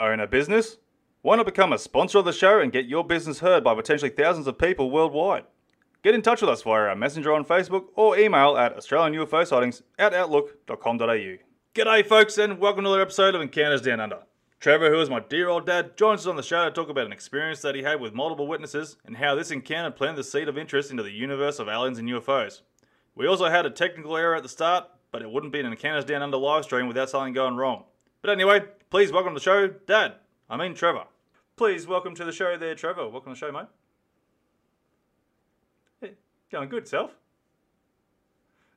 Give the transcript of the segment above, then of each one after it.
Own a business? Why not become a sponsor of the show and get your business heard by potentially thousands of people worldwide? Get in touch with us via our messenger on Facebook or email at Australian UFO sightings at outlook.com.au. G'day, folks, and welcome to another episode of Encounters Down Under. Trevor, who is my dear old dad, joins us on the show to talk about an experience that he had with multiple witnesses and how this encounter planted the seed of interest into the universe of aliens and UFOs. We also had a technical error at the start, but it wouldn't be an Encounters Down Under live stream without something going wrong. But anyway, please welcome to the show, Dad. I mean Trevor. Please welcome to the show there, Trevor. Welcome to the show, mate. Hey, going good, self?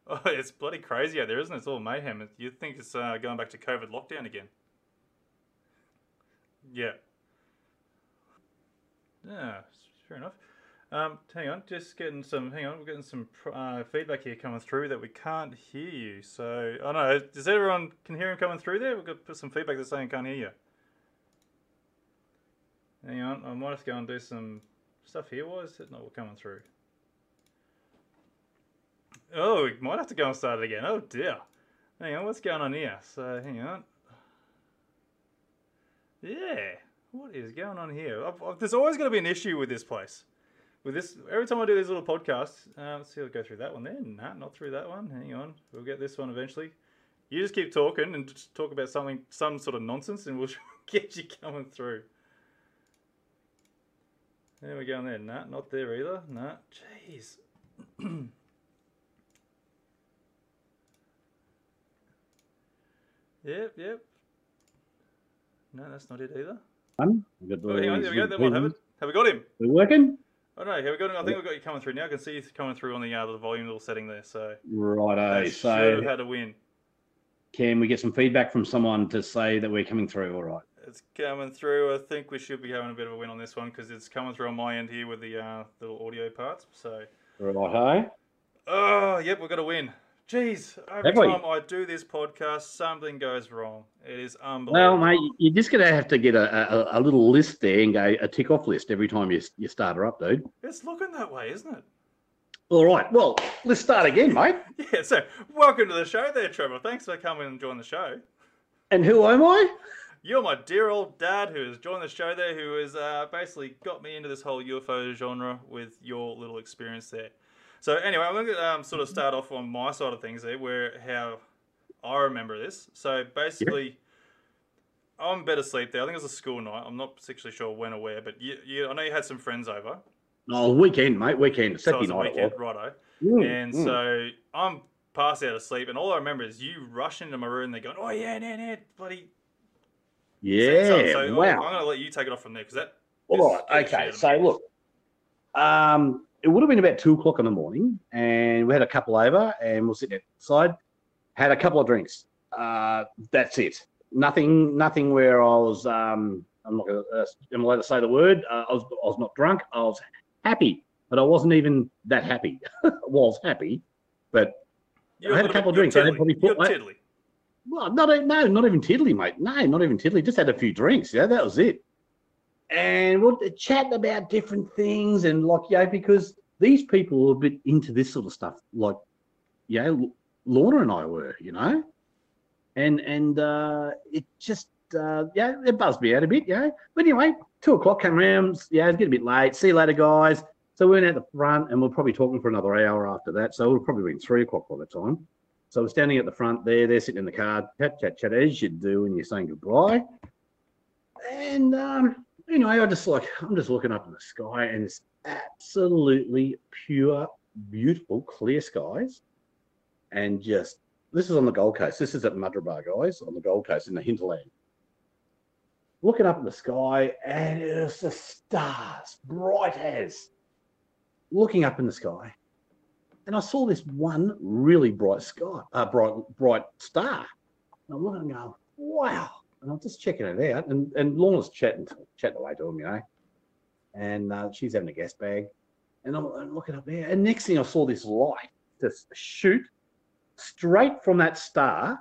Oh, it's bloody crazy out there, isn't it? It's all mayhem. You'd think it's uh, going back to COVID lockdown again. Yeah. Yeah, fair enough. Um, hang on, just getting some. Hang on, we're getting some uh, feedback here coming through that we can't hear you. So I don't know. Does everyone can hear him coming through there? We've got put some feedback that's saying can't hear you. Hang on, I might have to go and do some stuff here. Why is it not coming through? Oh, we might have to go and start it again. Oh dear. Hang on, what's going on here? So hang on. Yeah, what is going on here? I've, I've, there's always going to be an issue with this place. With this, every time I do these little podcasts, uh, let's see, I'll go through that one there. Nah, not through that one. Hang on, we'll get this one eventually. You just keep talking and just talk about something, some sort of nonsense, and we'll get you coming through. There we go on there. Nah, not there either. Nah, jeez. yep, yep. No, that's not it either. Oh, hang on, there we go. That one have it. Have we got him? We're working. Have we got? I think we've got you coming through now. I can see you coming through on the uh, the volume little setting there. So Righto. should So have had a win. can we get some feedback from someone to say that we're coming through? All right. It's coming through. I think we should be having a bit of a win on this one because it's coming through on my end here with the uh, little audio parts. So, Righto. oh, yep, we've got a win. Jeez, every time I do this podcast, something goes wrong. It is unbelievable. Well, mate, you're just going to have to get a, a, a little list there and go a tick off list every time you, you start her up, dude. It's looking that way, isn't it? All right. Well, let's start again, mate. Yeah. So, welcome to the show, there, Trevor. Thanks for coming and joining the show. And who am I? You're my dear old dad who has joined the show there, who has uh, basically got me into this whole UFO genre with your little experience there. So anyway, I'm going to um, sort of start off on my side of things there, where how I remember this. So basically, I'm better sleep there. I think it was a school night. I'm not particularly sure when or where, but you, you, I know you had some friends over. Oh, weekend, mate. Weekend. So Saturday night. weekend, righto. Mm, And mm. so I'm passed out of sleep, and all I remember is you rushing into my room. They're going, "Oh yeah, yeah, yeah, bloody Yeah. So, so wow. I'm going to let you take it off from there because that. All right. Okay. So look, um, it would have been about two o'clock in the morning, and we had a couple over, and we're sitting outside, had a couple of drinks. Uh, that's it. Nothing. Nothing where I was. Um, I'm not going to. Uh, am allowed to say the word? Uh, I was. I was not drunk. I was happy, but I wasn't even that happy. I was happy, but You're I had a couple of drinks. I You're had probably tiddly. You're tiddly. well, not no, not even tiddly, mate. No, not even tiddly. Just had a few drinks. Yeah, that was it. And we're chatting about different things and like yeah, because these people are a bit into this sort of stuff, like yeah, Lorna and I were, you know, and and uh, it just uh, yeah, it buzzed me out a bit, yeah. But anyway, two o'clock came around. Yeah, it's getting a bit late. See you later, guys. So we went out the front, and we're probably talking for another hour after that. So it would probably been three o'clock by the time. So we're standing at the front there. They're sitting in the car, chat, chat, chat, as you do when you're saying goodbye. And um, anyway, I just like I'm just looking up in the sky, and it's absolutely pure, beautiful, clear skies, and just this is on the Gold Coast. This is at Mudgeeraba, guys, on the Gold Coast in the hinterland. Looking up in the sky, and it's the stars, bright as. Looking up in the sky, and I saw this one really bright sky, uh, bright, bright star. And I'm looking and going, wow, and I'm just checking it out, and and Lorna's chatting chatting away to him, you know, and uh, she's having a gas bag, and I'm, I'm looking up there, and next thing I saw this light just shoot straight from that star,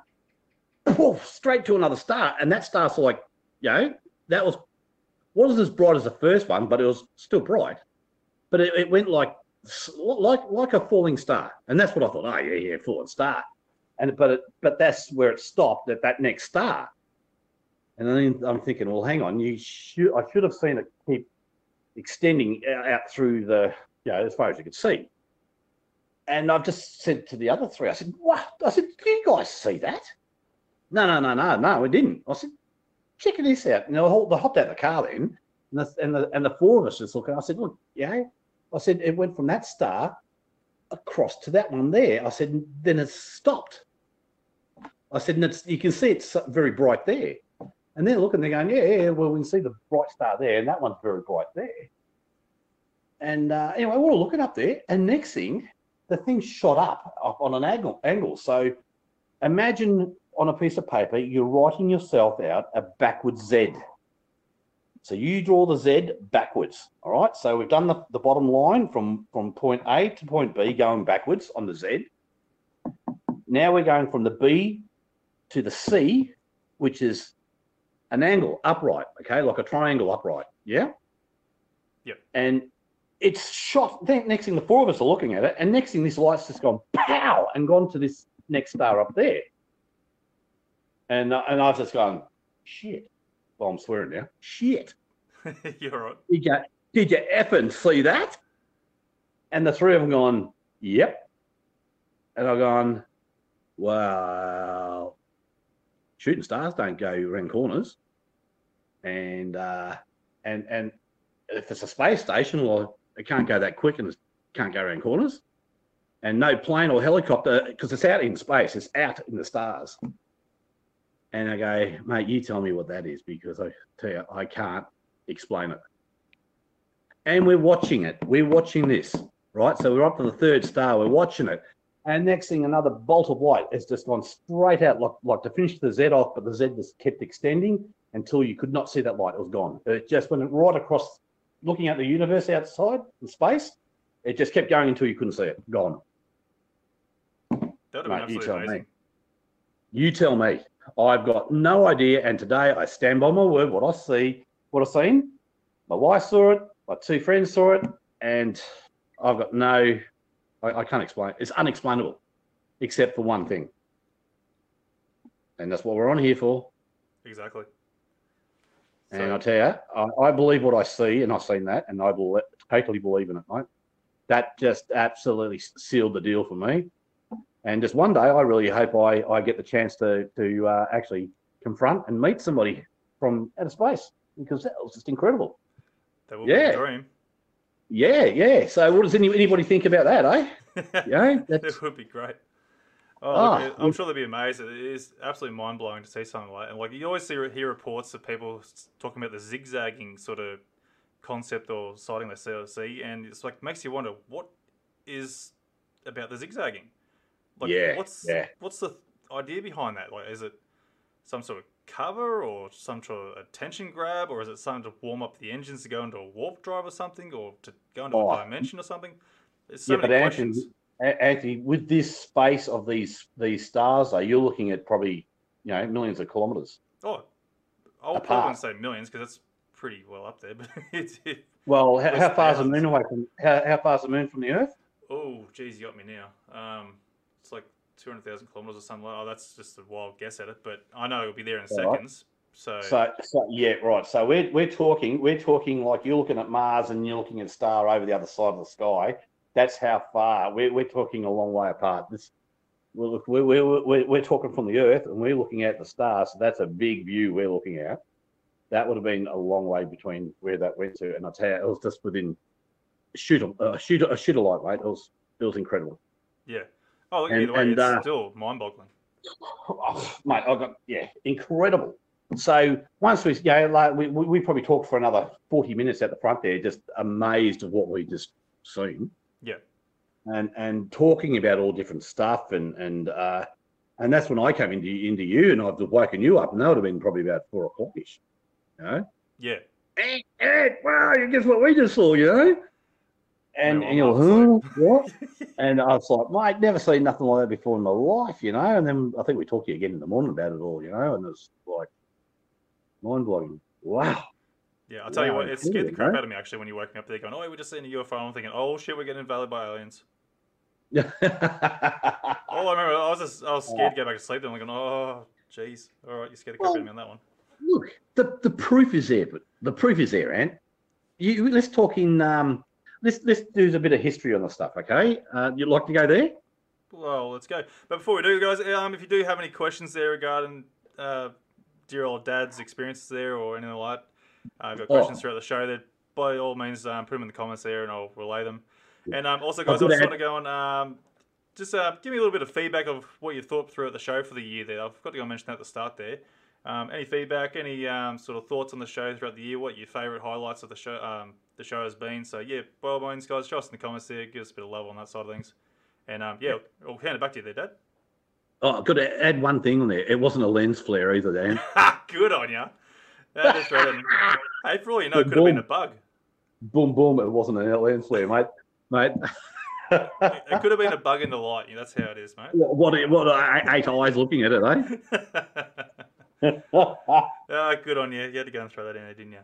poof, straight to another star, and that star's like, you know, that was wasn't as bright as the first one, but it was still bright, but it, it went like like like a falling star, and that's what I thought. Oh yeah, yeah, falling star, and but it, but that's where it stopped at that next star. And then I'm thinking, well, hang on, you should I should have seen it keep extending out through the you know as far as you could see. And I've just said to the other three, I said, what? I said, do you guys see that? No, no, no, no, no, we didn't. I said, check this out. And they hopped out of the car then, and the, and the, and the four of us just looking. I said, look, yeah. I said, it went from that star across to that one there. I said, then it stopped. I said, and it's, you can see it's very bright there. And they're looking, they're going, yeah, yeah, well, we can see the bright star there, and that one's very bright there. And uh, anyway, we're all looking up there, and next thing, the thing shot up, up on an angle. angle. So imagine on a piece of paper, you're writing yourself out a backwards Z. So you draw the Z backwards. All right. So we've done the, the bottom line from, from point A to point B going backwards on the Z. Now we're going from the B to the C, which is an angle upright, okay, like a triangle upright. Yeah. Yep. And it's shot. Then next thing, the four of us are looking at it, and next thing, this light's just gone pow and gone to this next star up there. And uh, and I've just gone shit. Well, I'm swearing now. Shit. You're right. Did you did you effing see that? And the three of them gone, yep. And I've gone, wow. Shooting stars don't go around corners. And uh, and and if it's a space station, well, it can't go that quick and it can't go around corners. And no plane or helicopter, because it's out in space, it's out in the stars. And I go, mate, you tell me what that is because I tell you, I can't explain it. And we're watching it. We're watching this, right? So we're up to the third star. We're watching it. And next thing, another bolt of light has just gone straight out, like, like to finish the Z off, but the Z just kept extending until you could not see that light. It was gone. It just went right across looking at the universe outside in space, it just kept going until you couldn't see it. Gone. That'd Mate, you tell amazing. me. You tell me. I've got no idea, and today I stand by my word. What I see, what I've seen, my wife saw it, my two friends saw it, and I've got no. I, I can't explain. It's unexplainable, except for one thing, and that's what we're on here for. Exactly. And so, I tell you, I, I, believe what I see, and I've seen that, and I will totally believe in it, mate. That just absolutely sealed the deal for me. And just one day, I really hope I, I get the chance to to uh, actually confront and meet somebody from outer space because that was just incredible. That would yeah. be a dream. Yeah, yeah. So, what does any, anybody think about that, eh? yeah, that would be great. Oh, look, I'm sure they'd be amazed. It is absolutely mind blowing to see something like, and like you always see hear reports of people talking about the zigzagging sort of concept or sighting they see, and it's like makes you wonder what is about the zigzagging. Like, yeah, what's yeah. what's the idea behind that? Like, is it some sort of cover or some sort of attention grab, or is it something to warm up the engines to go into a warp drive or something, or to go into oh. a dimension or something? There's so yeah, questions. Anthony, Anthony, with this space of these these stars, though, you're looking at probably you know millions of kilometres. Oh, I would probably say millions because that's pretty well up there. But it's it, well, how, how far is the moon away from how, how far is the moon from the Earth? Oh, geez, you got me now. Um, it's two hundred thousand kilometres or something. Oh, that's just a wild guess at it, but I know it'll be there in All seconds. Right. So, so, so, yeah, right. So we're we're talking we're talking like you're looking at Mars and you're looking at a star over the other side of the sky that's how far we're, we're talking a long way apart. This, we're, we're, we're, we're talking from the Earth and we're looking at the stars. So that's a big view we're looking at. That would have been a long way between where that went to. And I tell you, it was just within shoot a uh, shoot a shoot a light, mate. It was it was incredible. Yeah. Oh, look, and, either way, and, it's uh, still mind-boggling. Oh, mate, I got yeah, incredible. So once we, yeah, like we, we probably talked for another forty minutes at the front there, just amazed at what we just seen yeah. And and talking about all different stuff and and uh, And that's when I came into into you, and I've woken you up, and that would have been probably about four o'clockish. You know, Yeah. hey, hey, wow, you guess what we just saw, you know? And, and you're I like, was huh? What? and I was like, mate, never seen nothing like that before in my life, you know? And then I think we talked to you again in the morning about it all, you know? And it's like mind blowing. Wow. Yeah, I'll tell you what, it scared the crap out of me actually when you woke me up there going, oh, we're just seeing a UFO. I'm thinking, oh shit, we're getting invaded by aliens. Yeah. Oh, I remember, I was just, I was scared to go back to sleep. Then I'm like, oh, jeez. All right, you scared the crap out of me on that one. Look, the, the proof is there, but the proof is there, Ant. You let's talk in um let's let's do a bit of history on the stuff, okay? Uh, you'd like to go there? Well, let's go. But before we do, guys, um, if you do have any questions there regarding uh, dear old dad's experiences there or anything like that, uh, I've got Oh. questions throughout the show. That by all means, um, put them in the comments there, and I'll relay them. And um, also, guys, I just want to go on. Um, just uh, give me a little bit of feedback of what you thought throughout the show for the year. There, I forgot to go mention that at the start there. Um, any feedback, any um, sort of thoughts on the show throughout the year? What your favourite highlights of the show, um, the show has been? So yeah, by all means, guys, show us in the comments there. Give us a bit of love on that side of things. And um, yeah, I'll hand it back to you there, Dad. Oh, I've got to add one thing on there. It wasn't a lens flare either, Dan. Good on you. That is right. And, hey, for all you know, it could have been a bug. boom, boom. It wasn't a lens flare, mate. Mate, It could have been a bug in the light. Yeah, that's how it is, mate. what, what, what eight eyes looking at it, eh? Ah, good on you. You had to go and throw that in there, didn't you?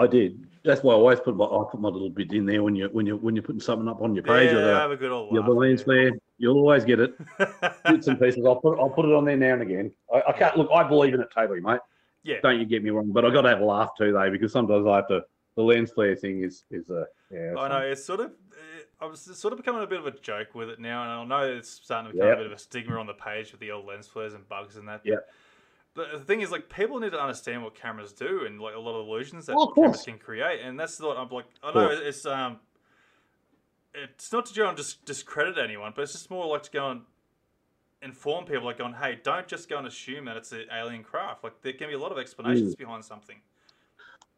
I did. That's why I always put my I put my little bit in there when you when you when you're putting something up on your page yeah, or the, have a good old your lens flare. You'll always get it. Bits and pieces. I'll put I'll put it on there now and again. I, I can't look. I believe in it totally, mate. yeah. Don't you get me wrong, but I got to have a laugh too, though, because sometimes I have to. The lens flare thing is is a yeah. I know it's sort of. Eh, I was sort of becoming a bit of a joke with it now, and I know it's starting to become Yep. a bit of a stigma on the page with the old lens flares and bugs and that. Yep. But the thing is, like, people need to understand what cameras do and like a lot of illusions that of cameras can create, and that's what I'm like. I know course. it's um, it's not to go and just discredit anyone, but it's just more like to go and inform people, like going, hey, don't just go and assume that it's an alien craft. Like, there can be a lot of explanations behind something.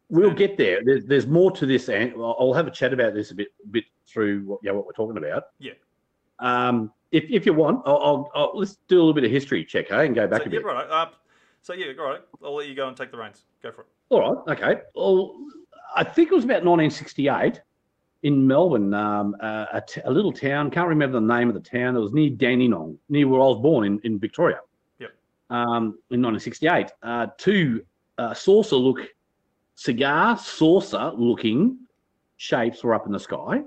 We'll get there. There's, there's more to this, and I'll have a chat about this a bit bit through what, yeah, what we're talking about. Yeah. Um, if, if you want, I'll, I'll, I'll let's do a little bit of history check, hey, and go back So, a yeah, bit. right. Uh, so yeah, all right. I'll let you go and take the reins. Go for it. All right, okay. Well, I think it was about 1968 in Melbourne, um, uh, a, t- a little town. Can't remember the name of the town. It was near Dandenong, near where I was born in, in Victoria. Yep. Um, in 1968, uh, two uh, saucer look, cigar saucer looking shapes were up in the sky,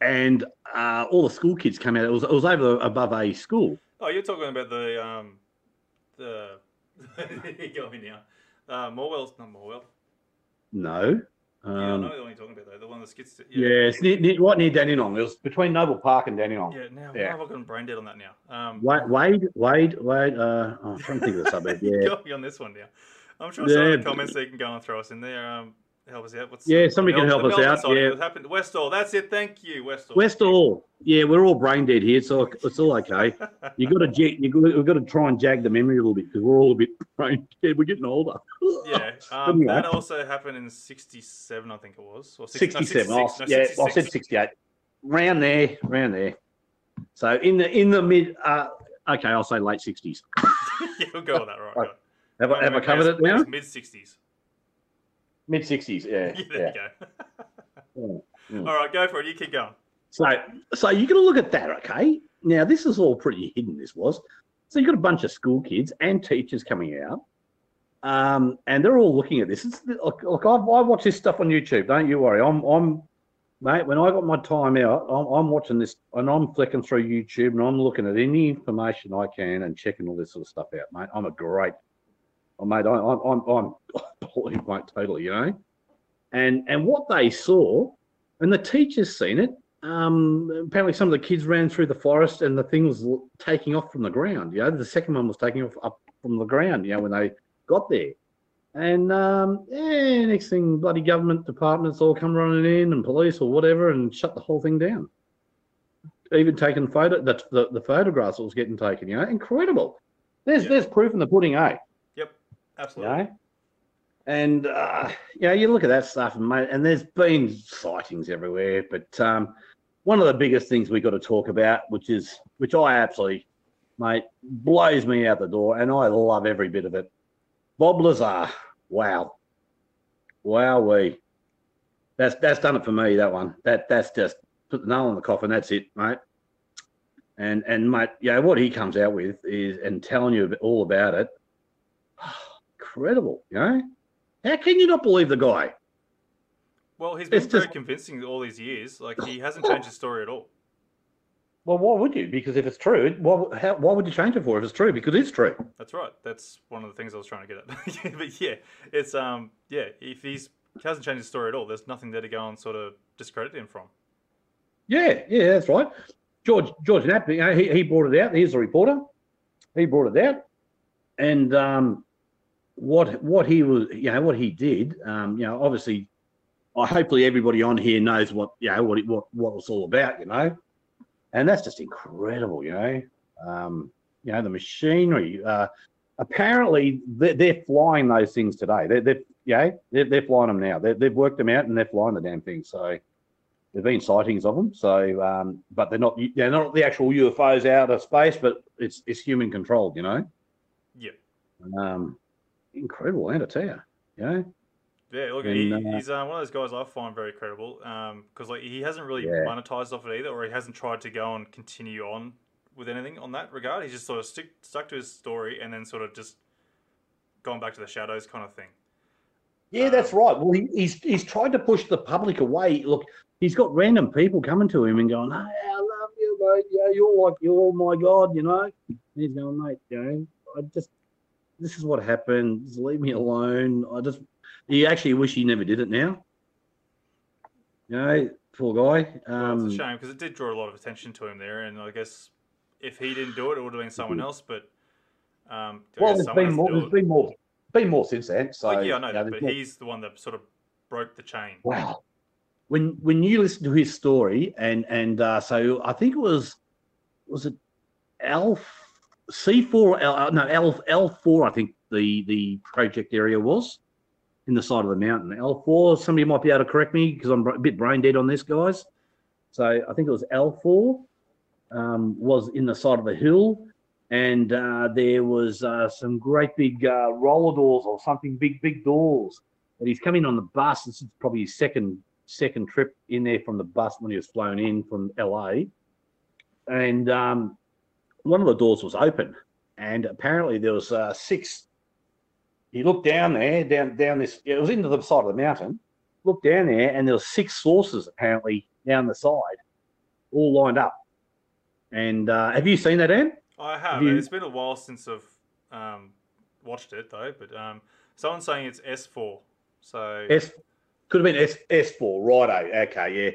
and uh, all the school kids came out. It was it was over above a school. Oh, you're talking about the um, the me now. Uh, Morwell's not Morwell. No. yeah, I Um, know the one you're talking about though. The one that skits. yeah, it's near, near, right near Dandenong. It was between Noble Park and Dandenong. Yeah. Now, Yeah. why have I got brain dead on that now? Um, Wade, Wade, Wade, Wade. Uh, oh, I'm trying to think of the suburb. Yeah, got me on this one now. I'm sure some of the comments there can go and throw us in there. Um, help us out. What's Yeah, somebody can help the us out, yeah. What happened? Westall. That's it. Thank you, Westall. Westall. Yeah, we're all brain dead here, so it's all okay. you got to you we've got to try and jag the memory a little bit because we're all a bit brain dead. We're getting older. Yeah. Um, Anyway. that also happened in '67, I think it was. Or 60, no, 67. 66, oh, no, yeah, I said 68. Round there, round there. So in the in the mid. Uh, okay, I'll say late 60s. yeah, we'll go with that. Right. Right. right. Have I, have I covered it now? Mid 60s. Mid 60s. Yeah. Yeah, there yeah. you go. Mm. All right, go for it. You keep going. So, so you got to look at that, okay? Now, this is all pretty hidden. This was. So you got a bunch of school kids and teachers coming out, um, and they're all looking at this. It's, look, look I've, I watch this stuff on YouTube. Don't you worry. I'm, I'm, mate. When I got my time out, I'm, I'm watching this and I'm flicking through YouTube and I'm looking at any information I can and checking all this sort of stuff out, mate. I'm a great, oh, mate. I, I'm, I'm, I'm, I believe, mate, totally. You know, and and what they saw, and the teachers seen it. Um, apparently, some of the kids ran through the forest, and the thing was taking off from the ground. You know, the second one was taking off up from the ground. You know, when they got there, and um, yeah, next thing, bloody government departments all come running in, and police or whatever, and shut the whole thing down. Even taking photo, the, the, the photographs that was getting taken. You know, incredible. There's Yeah. there's proof in the pudding, eh? You Absolutely. know. And uh, you know, you look at that stuff, and mate, and there's been sightings everywhere. But um, one of the biggest things we've got to talk about, which is which I absolutely mate, blows me out the door, and I love every bit of it. Bob Lazar, wow, wow, we. That's that's done it for me. That one. That that's just put the nail in the coffin. That's it, mate. And and mate, yeah, what he comes out with is and telling you all about it. Incredible, you know. How can you not believe the guy? Well, he's been It's very just- convincing all these years. Like he hasn't changed his story at all. Well, why would you? Because if it's true, why, how, why would you change it for if it's true? Because it's true. That's right. That's one of the things I was trying to get at. but yeah, it's um yeah. If he's he hasn't changed his story at all, there's nothing there to go and sort of discredit him from. Yeah, yeah, that's right. George George Knapp, you know, he, he brought it out. He's the reporter. He brought it out, and um, what what he was, you know, what he did, um, you know, obviously, uh, hopefully everybody on here knows what you know what it, what what it's all about, you know, and that's just incredible, you know. Um, you know, the machinery. Uh, apparently, they're, they're flying those things today. They're, they're know, they're, they're flying them now. They're, they've worked them out and they're flying the damn thing. So there've been sightings of them. So, um, but they're not they're not the actual UFOs out of space, but it's it's human controlled. You know, Yeah. um, incredible, ain't it? Tell you, you know. Yeah, look, And, he, uh, he's uh, one of those guys I find very credible because like he hasn't really Yeah. monetized off it either, or he hasn't tried to go and continue on with anything on that regard. He's just sort of stick, stuck to his story and then sort of just gone back to the shadows kind of thing. Yeah, that's Um, right. Well, he, he's he's tried to push the public away. Look, he's got random people coming to him and going, "Hey, I love you, mate. Yeah, you're like you're my god," you know. And he's going, "Mate, you know, I just this is what happened. Just leave me alone. I just you actually wish he never did it now. You know, poor guy. Um, well, it's a um, shame because it did draw a lot of attention to him there, and I guess if he didn't do it, it would have been someone else. But um, well, there's been more. There's been more. Been more since then. So well, yeah, I know, that, but more. he's the one that sort of broke the chain. Wow. When when you listen to his story, and and uh, so I think it was was it Alf C4, L, uh, no, L, L4, I think the, the project area was in the side of the mountain. L4, somebody might be able to correct me because I'm a bit brain dead on this, guys. So I think it was L4 um, was in the side of a hill. And uh, there was uh, some great big uh, roller doors or something, big, big doors. And he's coming on the bus. This is probably his second second trip in there from the bus when he was flown in from LA. And um, one of the doors was open, and apparently there was uh, six. He looked down there, down down this. It was into the side of the mountain. Looked down there, and there was six sources apparently down the side, all lined up. And uh, have you seen that, Ant? I have. you- It's been a while since I've um, watched it though. But um, someone's saying it's S four. So S could have been S S four. Righto. Okay, yeah.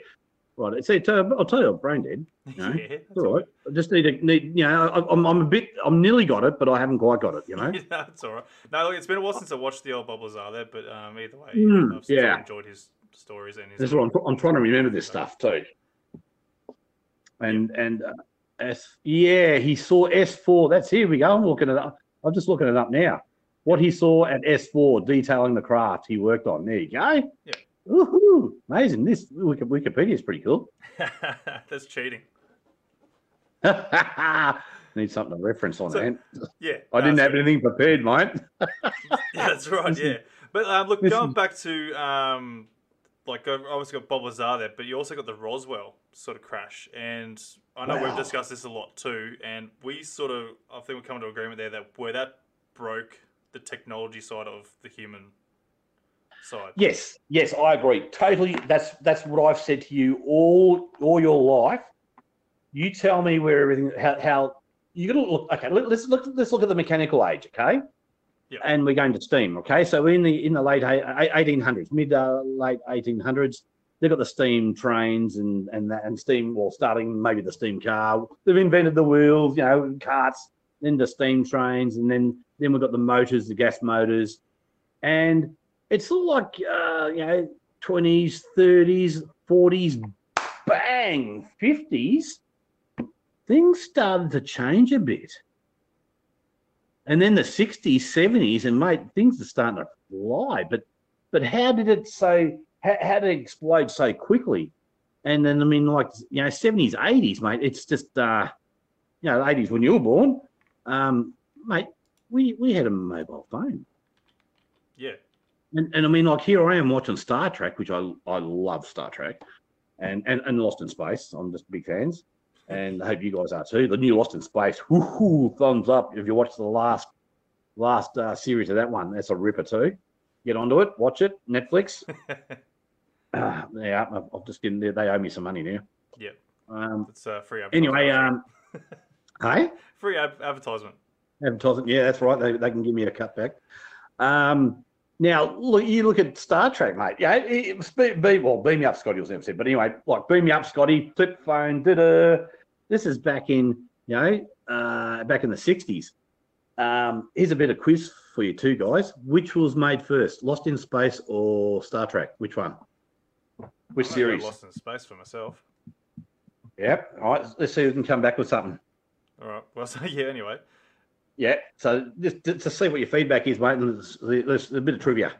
Right. See, I'll tell you, I'm brain dead. No, yeah, that's It's all right. I just need to need. You know, I- I'm, I'm a bit. I'm nearly got it, but I haven't quite got it. You know. Yeah, that's all right. No, look, it's been a while since I watched the old Bob Lazar there, but um, either way, Mm, I've yeah. enjoyed his stories and his. That's what I'm. I'm trying to remember this stuff too. And and uh, S. Yeah, he saw S four. That's here we go. I'm looking it up. I'm just looking it up now. What he saw at S four, detailing the craft he worked on. There you go. Yeah. Woohoo! Amazing. This Wikipedia is pretty cool. that's cheating. Need something to reference on So- that. Yeah, I no, didn't have so- anything prepared, mate. Yeah, that's right. Yeah, but um, look, listen- going back to um, like I've obviously got Bob Lazar there, but you also got the Roswell sort of crash, and I know we've discussed this a lot too, and we sort of I think we're coming to agreement there that where that broke the technology side of the human side. Yes, yes, I agree. Totally. That's that's what I've said to you all all your life. You tell me where everything how, how you got to look. Okay, let, let's look. Let's look at the mechanical age. Okay. Yeah. And we're going to steam. Okay. So in the in the late eighteen hundreds, mid uh, late eighteen hundreds, they've got the steam trains and and that and steam. Well, starting maybe the steam car. They've invented the wheels. You know, carts. Then the steam trains, and then then we've got the motors, the gas motors, and it's all like uh, you know, twenties, thirties, forties, bang, fifties. Things started to change a bit, and then the sixties, seventies, and mate, things are starting to fly. But but how did it so? How, how did it explode so quickly? And then I mean, like you know, seventies, eighties, mate. It's just uh, you know, eighties when you were born. um, mate, we we had a mobile phone. Yeah. And, and I mean, like here I am watching Star Trek, which I I love Star Trek, and and, and Lost in Space. I'm just big fans, and I hope you guys are too. The new Lost in Space, whoo, thumbs up if you watched the last last uh, series of that one. That's a ripper too. Get onto it, watch it, Netflix. uh, yeah, I've, I've just getting there. They owe me some money now. Yeah. Um, It's uh, free anyway, um, hey, free ad- advertisement. advertising. Yeah, that's right. They, they can give me a cutback. Um, now, look, you look at Star Trek, mate. Yeah, it, it, be, be, well, beam me up, Scotty was never said. But anyway, like beam me up, Scotty. Flip phone. Da This is back in, you know, uh, back in the '60s. Um, here's a bit of quiz for you two guys. Which was made first, Lost in Space or Star Trek? Which one? Which I'm series? Lost in space for myself. Yep. All right. Let's see if we can come back with something. All right. Well, so yeah. Anyway, Yeah. So just to, to see what your feedback is, mate. and There's, there's a bit of trivia.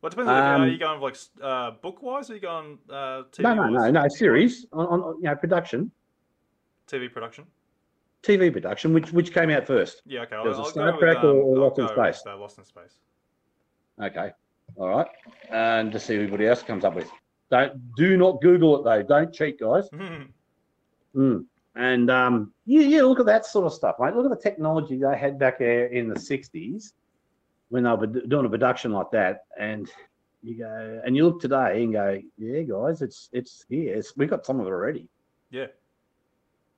well, it depends. on if, Um, are you going like uh, book wise, or are you going uh, TV? No, no, no, no. Series on, on you know production, TV production. TV production, which which came out first. Yeah. Okay. There was a Star go Trek with, um, or- Lost in Space? With, uh, Lost in space. Okay. All right. And to see what everybody else comes up with. Don't do not Google it though. Don't cheat, guys. Mm. And um, yeah, yeah. Look at that sort of stuff, mate. Look at the technology they had back there in the '60s when they were doing a production like that, and you go and you look today and go, yeah, guys, it's it's here. It's, we've got some of it already. yeah.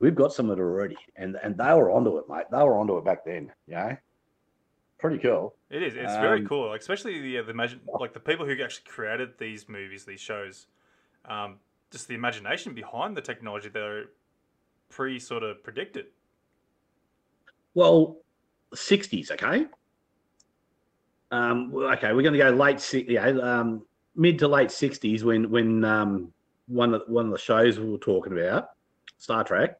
We've got some of it already, and and they were onto it, mate. They were onto it back then. Yeah, pretty cool. It is. It's very Um, cool. Like, especially the, uh, the imagine, like the people who actually created these movies, these shows. Um, just the imagination behind the technology they're pre sort of predicted. Well, sixties, okay. Um, okay, we're going to go late, yeah, um, mid to late sixties when when um, one of one of the shows we were talking about, Star Trek,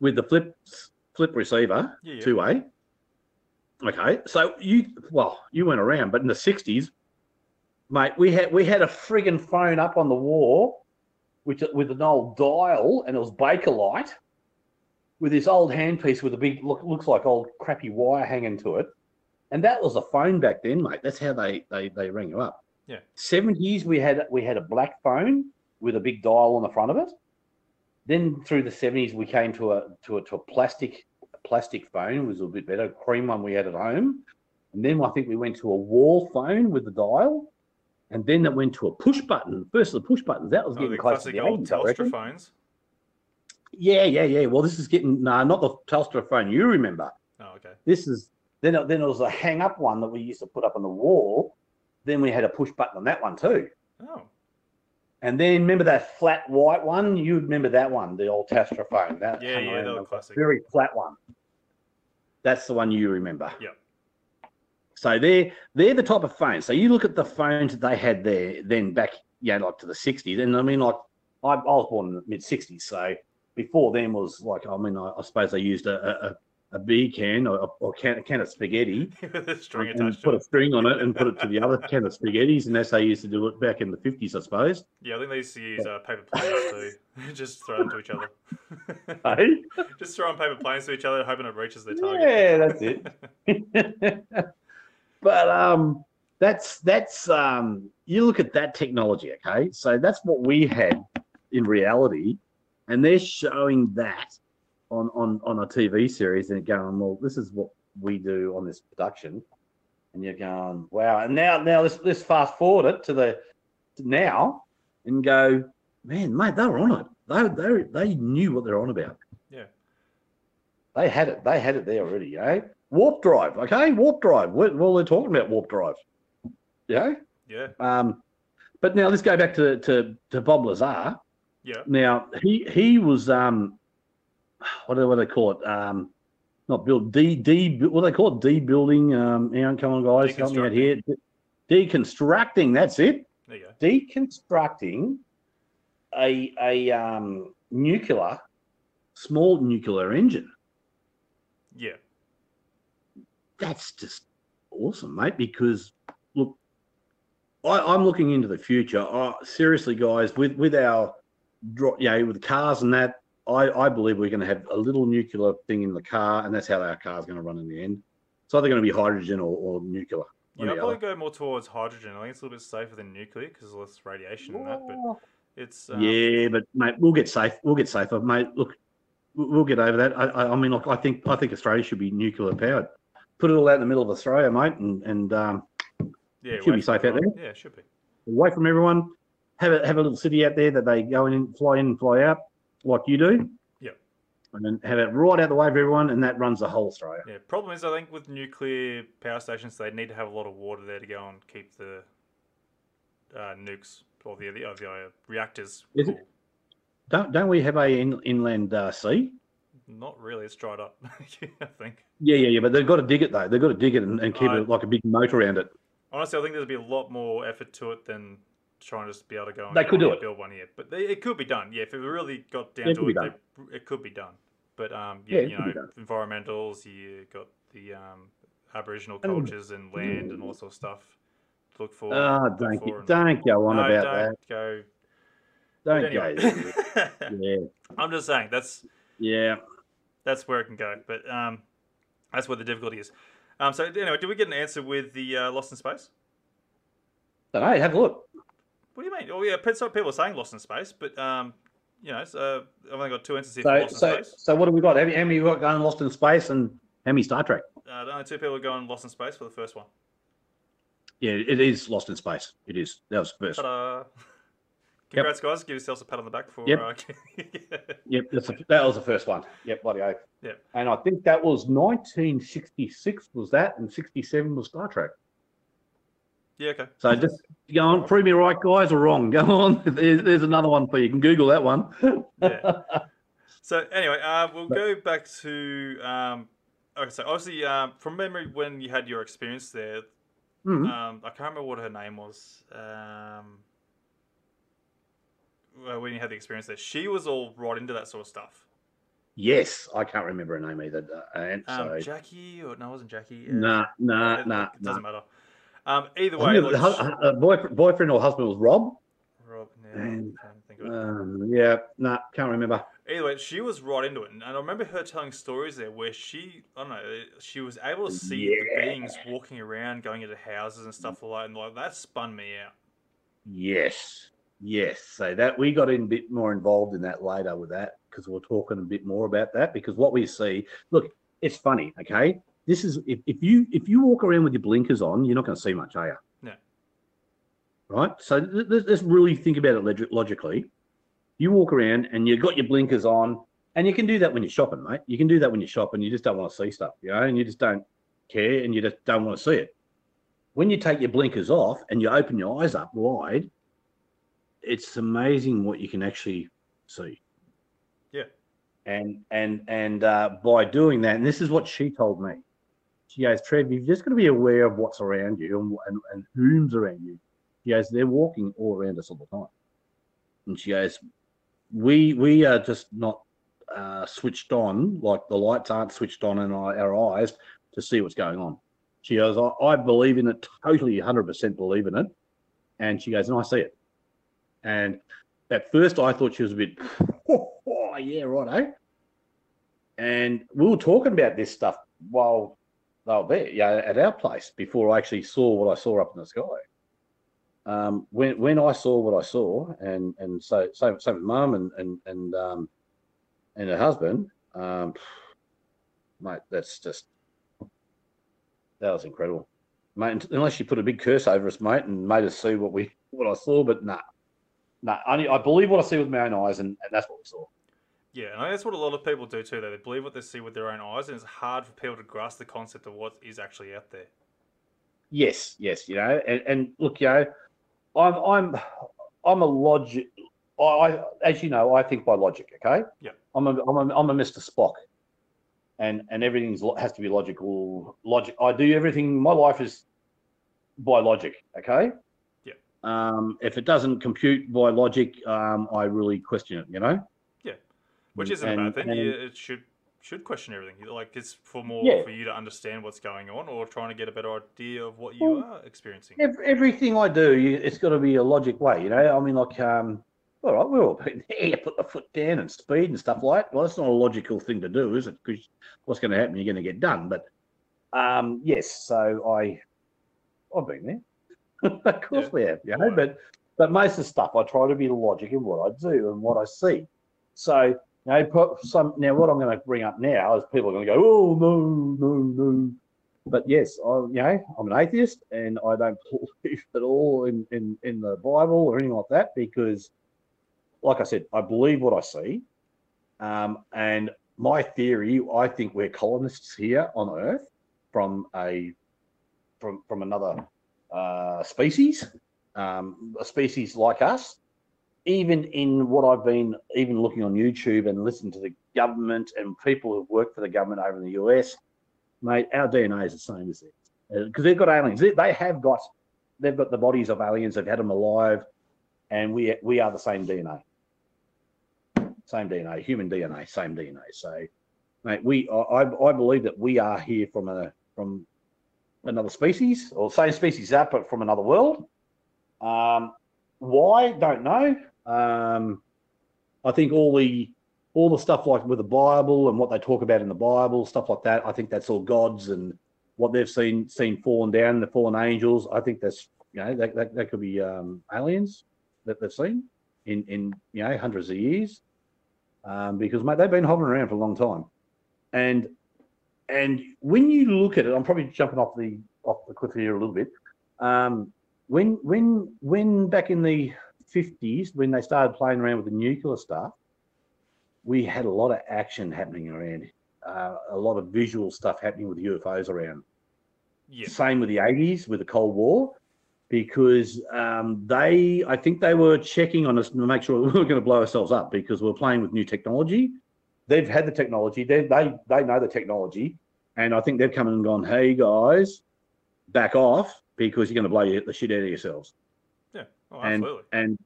with the flip flip receiver, Yeah, yeah. two way. Okay, so you well, you went around, but in the sixties, mate, we had we had a friggin' phone up on the wall, which with an old dial, and it was Bakelite with this old handpiece with a big look looks like old crappy wire hanging to it. And that was a phone back then, mate. That's how they they they ring you up. Yeah. Seventies we had we had a black phone with a big dial on the front of it. Then through the seventies we came to a to a to a plastic plastic phone. It was a bit better, cream one we had at home. And then I think we went to a wall phone with the dial. And then it went to a push button. First the push buttons. That was Oh, getting the close to classic the old 80s, Telstra phones. Yeah, yeah, yeah. Well, this is getting no, not the Telstra phone you remember. Oh, okay. This is then. Then it was a hang up one that we used to put up on the wall. Then we had a push button on that one too. Oh, And then remember that flat white one? You remember that one, the old Telstra phone? That Yeah, yeah, classic. Very flat one. That's the one you remember. Yep. So they're they're the type of phones. So you look at the phones that they had there then back, yeah, like to the '60s. And I mean, like I, I was born in the mid '60s, so before then was like, I mean, I, I suppose they used a, a, a beer can or, or can, a can of spaghetti string and attached put a string on it and put it to the other can of spaghettis, and that's how they used to do it back in the '50s, I suppose. Yeah, I think they used to use uh, paper planes too. Just throw them to each other. Hey? Just throwing paper planes to each other, hoping it reaches their target. Yeah, that's it. but um, that's that's um, you look at that technology, okay? So that's what we had in reality, and they're showing that on on on a TV series and going, well, this is what we do on this production, and you're going, wow. And now now let's let's fast forward it to the to now and go, man, mate, they were on it. They they they knew what they're on about. Yeah. They had it. They had it there already, eh? Warp drive, okay? Warp drive. Well, well, they're talking about warp drive. Yeah. Yeah. Um, but now let's go back to to, to Bob Lazar. Yeah. Now he he was um, what do what do they call it? Um, not build de de what do they call it? De-building. Um, hang on, come on, guys, help me out here. Deconstructing. That's it. There you go. Deconstructing a a um, nuclear, small nuclear engine. Yeah. that's just awesome, mate. Because look, I, I'm looking into the future. Seriously, guys, with with our, you know, with cars and that, I, I believe we're going to have a little nuclear thing in the car, and that's how our car's going to run in the end. It's either going to be hydrogen or, or nuclear. Yeah, I'd probably go more towards hydrogen. I think it's a little bit safer than nuclear because less radiation and that. But it's um... yeah, but mate, we'll get safe. We'll get safer, mate. Look, we'll get over that. I, I, I mean, look, I think I think Australia should be nuclear powered. Put it all out in the middle of Australia, mate, and and um, yeah, should be safe out there. Yeah, should be. Away from everyone. Have a have a little city out there that they go in, fly in, and fly out, like you do. Yep. And then have it right out the way of everyone, and that runs the whole Australia. Yeah. Problem is, I think with nuclear power stations, they need to have a lot of water there to go and keep the uh, nukes or the the, uh, the uh, reactors. Is cool. it? Don't don't we have a in, inland uh, sea? Not really. It's dried up. I think. Yeah, yeah, yeah. But they've got to dig it though. They've got to dig it and, and keep it like a big moat around it. Honestly, I think there'd be a lot more effort to it than trying to just be able to go and they could do it. build one here. But they, it could be done. Yeah, if it really got down to it, they, it could be done. But um, yeah, yeah you know, environmentals. You got the um, Aboriginal cultures and land and all sorts of stuff. To look for. Oh, don't, you, don't go on no, about don't that. Go. Don't anyway. go. yeah. I'm just saying that's. Yeah. That's where it can go, but um, that's where the difficulty is. Um, so anyway, did we get an answer with the uh, Lost in Space? All right, have a look. Mean? Oh yeah, some people are saying Lost in Space, but um, you know, so I've only got two answers here so, for Lost so, in Space. So what have we got? How many got going Lost in Space and how many Star Trek? Uh, only two people are going Lost in Space for the first one. Yeah, it is Lost in Space. It is. That was first. Ta-da. Congrats, yep. guys! Give yourselves a pat on the back for. Yep. Uh, yep, that's a, that was the first one. Yep, bloody oath. Yep. And I think that was 1966. Was that, and 67 was Star Trek. Yeah. Okay. So just go on, prove me right, guys, or wrong. Go on. There's, there's another one for you. You can Google that one. yeah. So anyway, uh, we'll go back to. Um, okay, so obviously, um, from memory, when you had your experience there, mm-hmm. um, I can't remember what her name was. Um, when you had the experience there, she was all right into that sort of stuff. Yes, I can't remember her name either. Uh, and um, so Jackie or no, it wasn't Jackie. Nah, nah, it, nah. It doesn't nah. matter. Um, either way, like, uh, boyfriend, boyfriend or husband was Rob. Rob, um, yeah, nah, can't remember. Either way, she was right into it, and I remember her telling stories there where she, I don't know, she was able to see yeah. the beings walking around, going into houses and stuff like that, and like that spun me out. Yes, yes. So that we got in a bit more involved in that later with that because we're talking a bit more about that because what we see, look, it's funny, okay this is if, if you if you walk around with your blinkers on, you're not going to see much, are you? No. Right. So let's, let's really think about it logically. You walk around and you've got your blinkers on, and you can do that when you're shopping, mate. You can do that when you're shopping. You just don't want to see stuff, you know, and you just don't care, and you just don't want to see it. When you take your blinkers off and you open your eyes up wide, it's amazing what you can actually see. Yeah. And and and uh, by doing that, and this is what she told me she goes, Trev, you've just got to be aware of what's around you and, and, and whom's around you. She goes, they're walking all around us all the time. And she goes, we we are just not uh, switched on, like the lights aren't switched on in our, our eyes to see what's going on. She goes, I, I believe in it, totally 100% believe in it. And she goes, and I see it. And at first I thought she was a bit, oh, oh yeah, right, eh? And we were talking about this stuff while they were there, yeah, at our place before I actually saw what I saw up in the sky. Um, when when I saw what I saw, and and so same same with mum and and and um, and her husband, um, mate, that's just that was incredible, mate. Unless you put a big curse over us, mate, and made us see what we what I saw, but nah, nah. Only I believe what I see with my own eyes, and, and that's what we saw. Yeah, and that's what a lot of people do too. Though they believe what they see with their own eyes, and it's hard for people to grasp the concept of what is actually out there. Yes, yes, you know, and, and look, you know, I'm I'm I'm a logic. I, as you know, I think by logic. Okay. Yeah. I'm a I'm a I'm a Mr. Spock, and and everything has to be logical. Logic. I do everything. My life is by logic. Okay. Yeah. Um, if it doesn't compute by logic, um, I really question it. You know. Which isn't and, a bad thing. And, it should should question everything. Like it's for more yeah. for you to understand what's going on, or trying to get a better idea of what you well, are experiencing. Everything I do, it's got to be a logic way. You know, I mean, like um, all right, we're all been there, put the foot down and speed and stuff like that. Well, that's not a logical thing to do, is it? Because what's going to happen? You're going to get done. But um, yes, so I, I've been there. of course Yeah. we have, you know. But but most of the stuff I try to be logic in what I do and what I see. So know, put some now what I'm going to bring up now is people are going to go, oh no, no, no. But yes, I you know I'm an atheist and I don't believe at all in in in the Bible or anything like that because, like I said, I believe what I see, um, and my theory, I think we're colonists here on Earth from a from from another uh, species, um, a species like us. Even in what I've been even looking on YouTube and listening to the government and people who've worked for the government over in the US, mate, our DNA is the same as theirs because they've got aliens. They, they have got they've got the bodies of aliens. They've had them alive, and we we are the same DNA, same DNA, human DNA, same DNA. So, mate, we I I believe that we are here from a from another species or same species up, but from another world. Um, why? Don't know. Um, I think all the all the stuff like with the Bible and what they talk about in the Bible, stuff like that. I think that's all gods and what they've seen seen fallen down, the fallen angels. I think that's you know that that, that could be um, aliens that they've seen in in you know hundreds of years, um, because mate they've been hovering around for a long time, and and when you look at it, I'm probably jumping off the off the cliff here a little bit. Um, when when when back in the 50s, when they started playing around with the nuclear stuff, we had a lot of action happening around, uh, a lot of visual stuff happening with UFOs around. Yeah. Same with the 80s with the Cold War, because um, they, I think they were checking on us to make sure we weren't going to blow ourselves up because we are playing with new technology. They've had the technology, they, they, they know the technology, and I think they've come in and gone, hey guys, back off because you're going to blow the shit out of yourselves. Oh, and and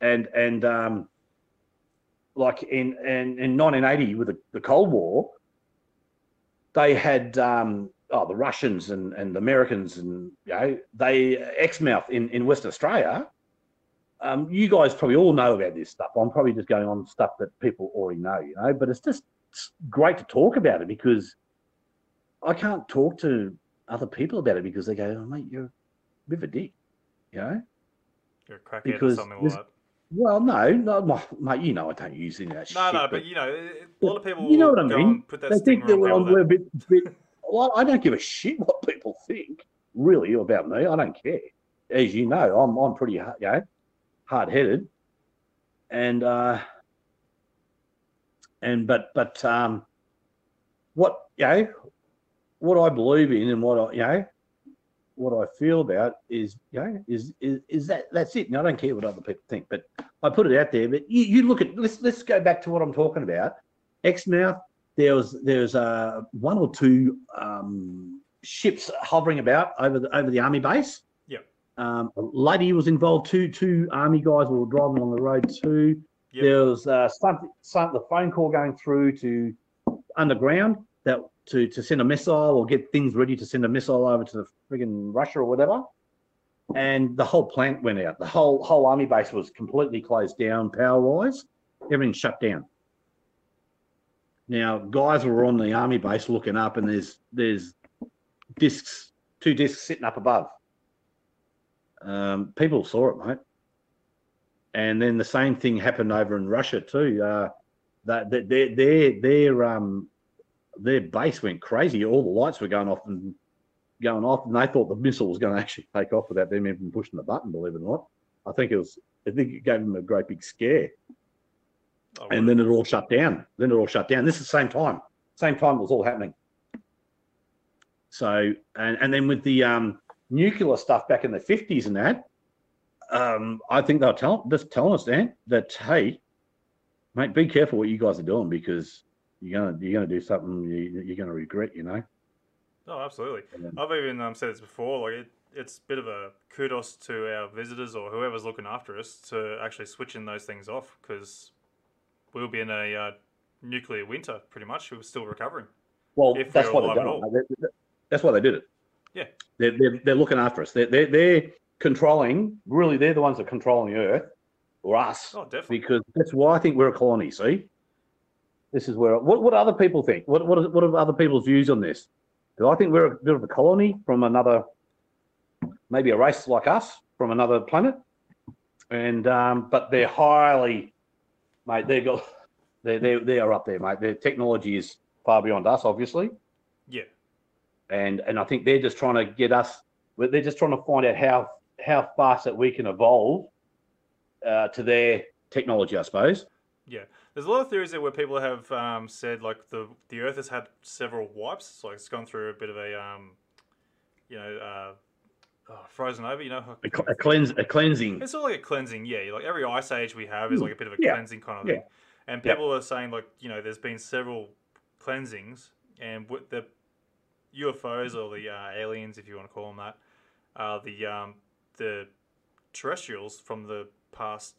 and and um, like in in, in 1980 with the, the Cold War, they had um, oh the Russians and and the Americans and you know they Exmouth in in Western Australia. Um, you guys probably all know about this stuff. I'm probably just going on stuff that people already know, you know. But it's just it's great to talk about it because I can't talk to other people about it because they go, oh, "Mate, you're a bit of a dick," you know. You're a crackhead or because something this- like that. Well, no, no, mate. You know I don't use any of that No, shit. no, no, but you know, a lot of people you know what I mean. put that they think that on we're, we're a bit, bit. Well, I don't give a shit what people think really about me. I don't care. As you know, I'm I'm pretty hard, you know, hard headed, and uh, and but but um, what you know, what I believe in and what I you know, what I feel about is you know is is, is that that's it. And I don't care what other people think, but I put it out there. But you, you look at let's let's go back to what I'm talking about. Exmouth, there was there was uh, one or two um, ships hovering about over the over the army base. Yep. Um, a lady was involved. Two two army guys were driving along the road too. Yep. There was uh, some, some the phone call going through to underground to to send a missile or get things ready to send a missile over to the friggin' Russia or whatever. And the whole plant went out. The whole whole army base was completely closed down power wise. Everything shut down. Now, guys were on the army base looking up, and there's there's discs, two discs sitting up above. Um, people saw it, mate. And then the same thing happened over in Russia too. Uh, that that their their um their base went crazy. All the lights were going off and going off, and they thought the missile was going to actually take off without them even pushing the button. Believe it or not, I think it was. I think it gave them a great big scare Oh, and then it all shut down. Then it all shut down. This is the same time. Same time it was all happening. So and and then with the um, nuclear stuff back in the fifties and that, um, I think they're telling just telling us Dan that hey, mate, be careful what you guys are doing because you're gonna you're gonna do something you, you're gonna regret. You know. Oh, absolutely. Then- I've even um, said this before. Like, it, it's a bit of a kudos to our visitors or whoever's looking after us to actually switching those things off because we'll be in a uh, nuclear winter pretty much. We're still recovering. Well, that's what they're doing. all. They- they- That's why they did it. Yeah. They're, they're, they're looking after us. They're, they're, they're controlling, really, they're the ones that are controlling the earth or us Oh, definitely. because that's why I think we're a colony. See, this is where what what other people think? What what are, what are other people's views on this? Do I think we're a bit of a colony from another, maybe a race like us from another planet? And um, but they're highly, mate. They got they they they are up there, mate. Their technology is far beyond us, obviously, Yeah. and and I think they're just trying to get us. They're just trying to find out how how fast that we can evolve uh, to their technology, I suppose. Yeah, there's a lot of theories there where people have um, said like the the Earth has had several wipes, so it's gone through a bit of a um, you know, uh, oh, frozen over. You know, A, cl- a cleanse, a cleansing. it's all like a cleansing. Yeah, like every ice age we have is like a bit of a Yeah. cleansing kind of Yeah. thing. And Yeah. people are saying like you know, there's been several cleansings, and with the UFOs or the uh, aliens, if you want to call them that, are the um, the terrestrials from the past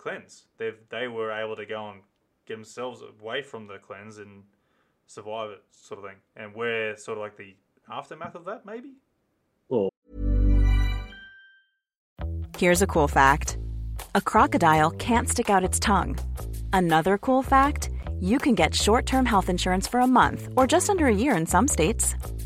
cleanse. They they were able to go and get themselves away from the cleanse and survive it, sort of thing. And we're sort of like the aftermath of that, maybe. Here's a cool fact a crocodile can't stick out its tongue. Another cool fact you can get short term health insurance for a month or just under a year in some states.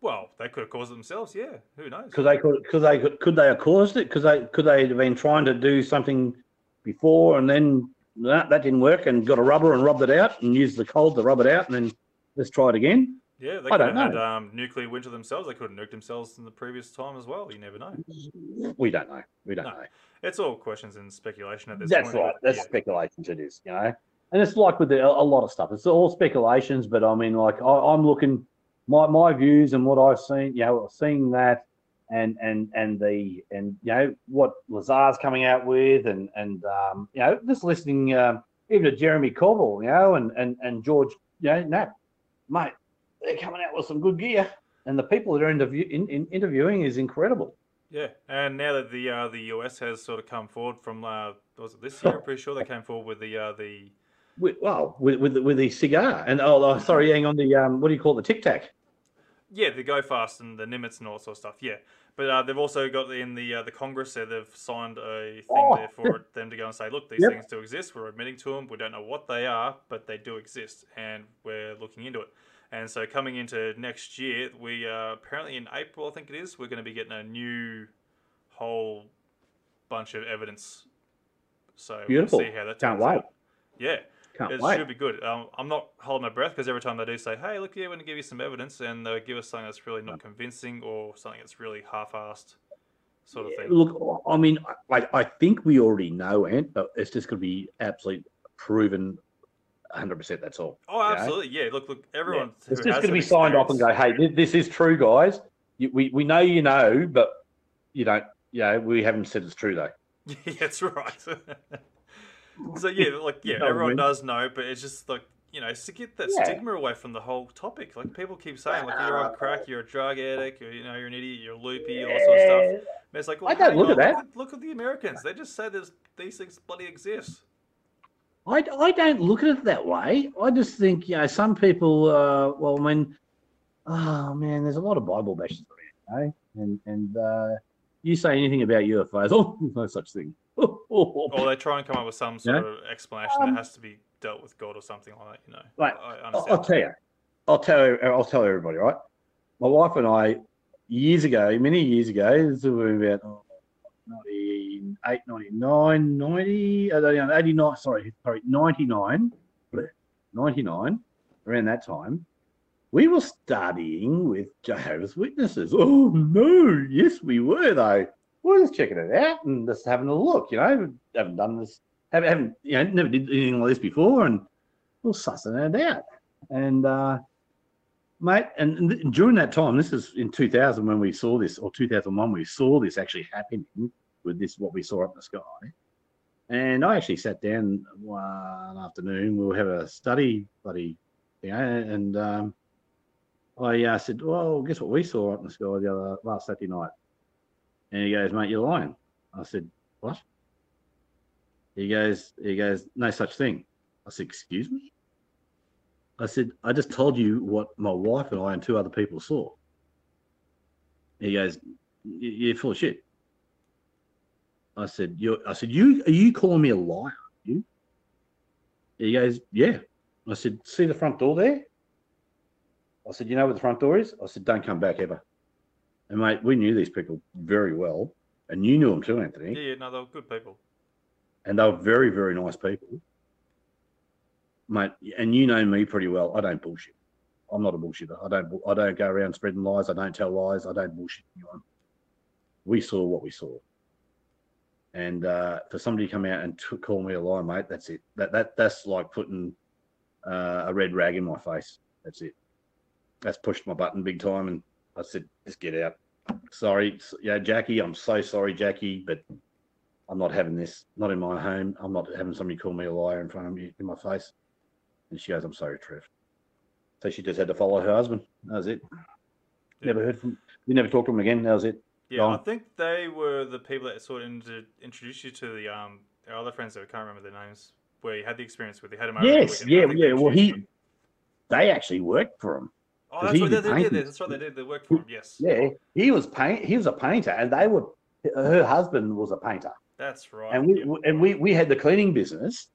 Well, they could have caused it themselves. Yeah, who knows? Because they could, because they could, could they have caused it? Because they could they have been trying to do something before and then that, that didn't work and got a rubber and rubbed it out and used the cold to rub it out and then let's try it again. Yeah, they could have don't had know. um, nuclear winter themselves. They could have nuked themselves in the previous time as well. You never know. We don't know. We don't No. know. It's all questions and speculation at this That's point. right. but That's yeah. speculations. It is, you know, and it's like with the, a lot of stuff. It's all speculations, but I mean, like I, I'm looking my my views and what I've seen. You know, seeing that and and and the and you know what Lazar's coming out with, and and um, you know just listening um, even to Jeremy Corbell, you know, and and and George, you know, mate, they're coming out with some good gear, and the people that are interview, in, in, interviewing is incredible. Yeah, and now that the uh, the US has sort of come forward from uh, was it this year? I'm pretty sure they came forward with the uh, the With, well, with, with with the cigar and oh, oh sorry, hang on the um, what do you call it, the Tic Tac? Yeah the Go Fast and the Nimitz and all sort of stuff. Yeah, but uh, they've also got in the uh, the Congress there they've signed a thing Oh, there for them to go and say, look, these Yep. things do exist. We're admitting to them. We don't know what they are, but they do exist, and we're looking into it. And so coming into next year, we uh, apparently in April, I think it is, we're going to be getting a new whole bunch of evidence. So Beautiful. we'll see how that Can't wait. out. Yeah, Can't it wait. should be good. Um, I'm not holding my breath because every time they do say, "Hey, look, yeah, we're going to give you some evidence," and they give us something that's really not convincing or something that's really half-assed, sort of thing. Look, I mean, I, I think we already know, Ant, but it's just going to be absolutely proven 100%. That's all. Oh, you know? absolutely. Yeah. Look, look. Everyone. It's just going to be signed off and go, hey, this, this is true, guys. You, we, we know you know, but you don't, you know, we haven't said it's true, though. Yeah, that's right. so yeah, like yeah, know what I everyone does know, but it's just like you know, to get that Yeah. stigma away from the whole topic. Like people keep saying, like you're on crack, you're a drug addict, or you know, you're an idiot, you're loopy, all that sort of stuff. And it's like, well, I don't look on, at that. Look at, look at the Americans. They just say there's these things bloody exist. I, I don't look at it that way. I just think, you know, some people, uh, well, I mean, oh, man, there's a lot of Bible bashes around, eh? And, and uh, you say anything about UFOs, oh, no such thing. Or they try and come up with some sort Yeah. of explanation Um, that has to be dealt with God or something like that. You know, Right. I, I I'll, tell you. I'll tell. I'll tell everybody. Right. My wife and I, years ago, many years ago, this was about oh, 98, 99, 90, uh, 89. Sorry, sorry, 99, 99. Around that time, we were studying with Jehovah's Witnesses. Oh no, yes, we were though. We're just checking it out and just having a look. You know, haven't done this, haven't, haven't you know, never did anything like this before, and we're sussing it out. And uh, mate, and, and during that time, this is in 2000 when we saw this, or 2001, we saw this actually happening with this what we saw up in the sky. And I actually sat down one afternoon. We'll have a study, buddy, you know, and um, I uh, said, "Well, guess what we saw up in the sky the other last Saturday night?" And he goes, "Mate, you're lying." I said, "What?" He goes, "He goes, no such thing." I said, "Excuse me." I said, "I just told you what my wife and I and two other people saw." He goes, "You're full of shit." I said, "You." I said, "You are you calling me a liar?" You? He goes, "Yeah." I said, "See the front door there?" I said, "You know where the front door is?" I said, "Don't come back ever." And mate, we knew these people very well, and you knew them too, Anthony. Yeah, yeah, no, they were good people. And they were very, very nice people, mate. And you know me pretty well. I don't bullshit. I'm not a bullshitter. I don't. I don't go around spreading lies. I don't tell lies. I don't bullshit anyone. We saw what we saw. And uh, for somebody to come out and t- call me a liar, mate, that's it. That that that's like putting uh, a red rag in my face. That's it. That's pushed my button big time, and I said, "Just get out." Sorry, yeah, Jackie. I'm so sorry, Jackie, but I'm not having this. Not in my home. I'm not having somebody call me a liar in front of me in my face. And she goes, "I'm sorry, Trev." So she just had to follow her husband. That was it. Never heard from. We never talked to him again. That was it. Yeah, I think they were the people that sort of introduced you to the um our other friends that I can't remember their names. Where you had the experience with, you had him over. Yes. Yeah, yeah. Well, he, they actually worked for him. Oh, that's he right. They did. That's right. They did. They worked for him. Yes. Yeah, he was paint. He was a painter, and they were. Her husband was a painter, That's right. and we yeah. and we we had the cleaning business,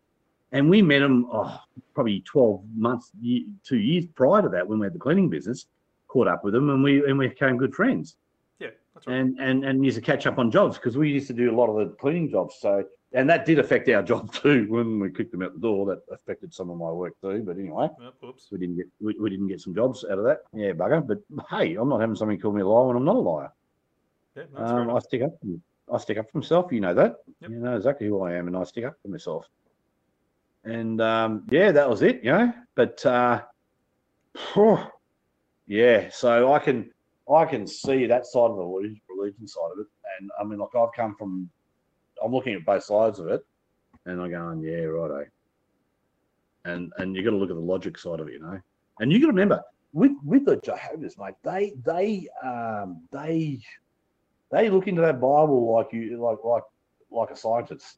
and we met him oh, probably twelve months, two years prior to that when we had the cleaning business. Caught up with him, and we and we became good friends. Yeah, that's right. and and and used to catch up on jobs because we used to do a lot of the cleaning jobs. So and that did affect our job too when we kicked them out the door. That affected some of my work too. But anyway, Oops. we didn't get we, we didn't get some jobs out of that. Yeah, bugger. But hey, I'm not having somebody call me a liar when I'm not a liar. Yeah, Um, I stick up. I stick up for myself. You know that. Yep. You know exactly who I am, and I stick up for myself. And um, yeah, that was it. You know, but uh, yeah. So I can I can see that side of the religion side of it, and I mean, like I've come from. I'm looking at both sides of it, and I'm going, yeah, righto. And and you got to look at the logic side of it, you know. And you got to remember with with the Jehovah's, mate, they they um they they look into that Bible like you like like like a scientist.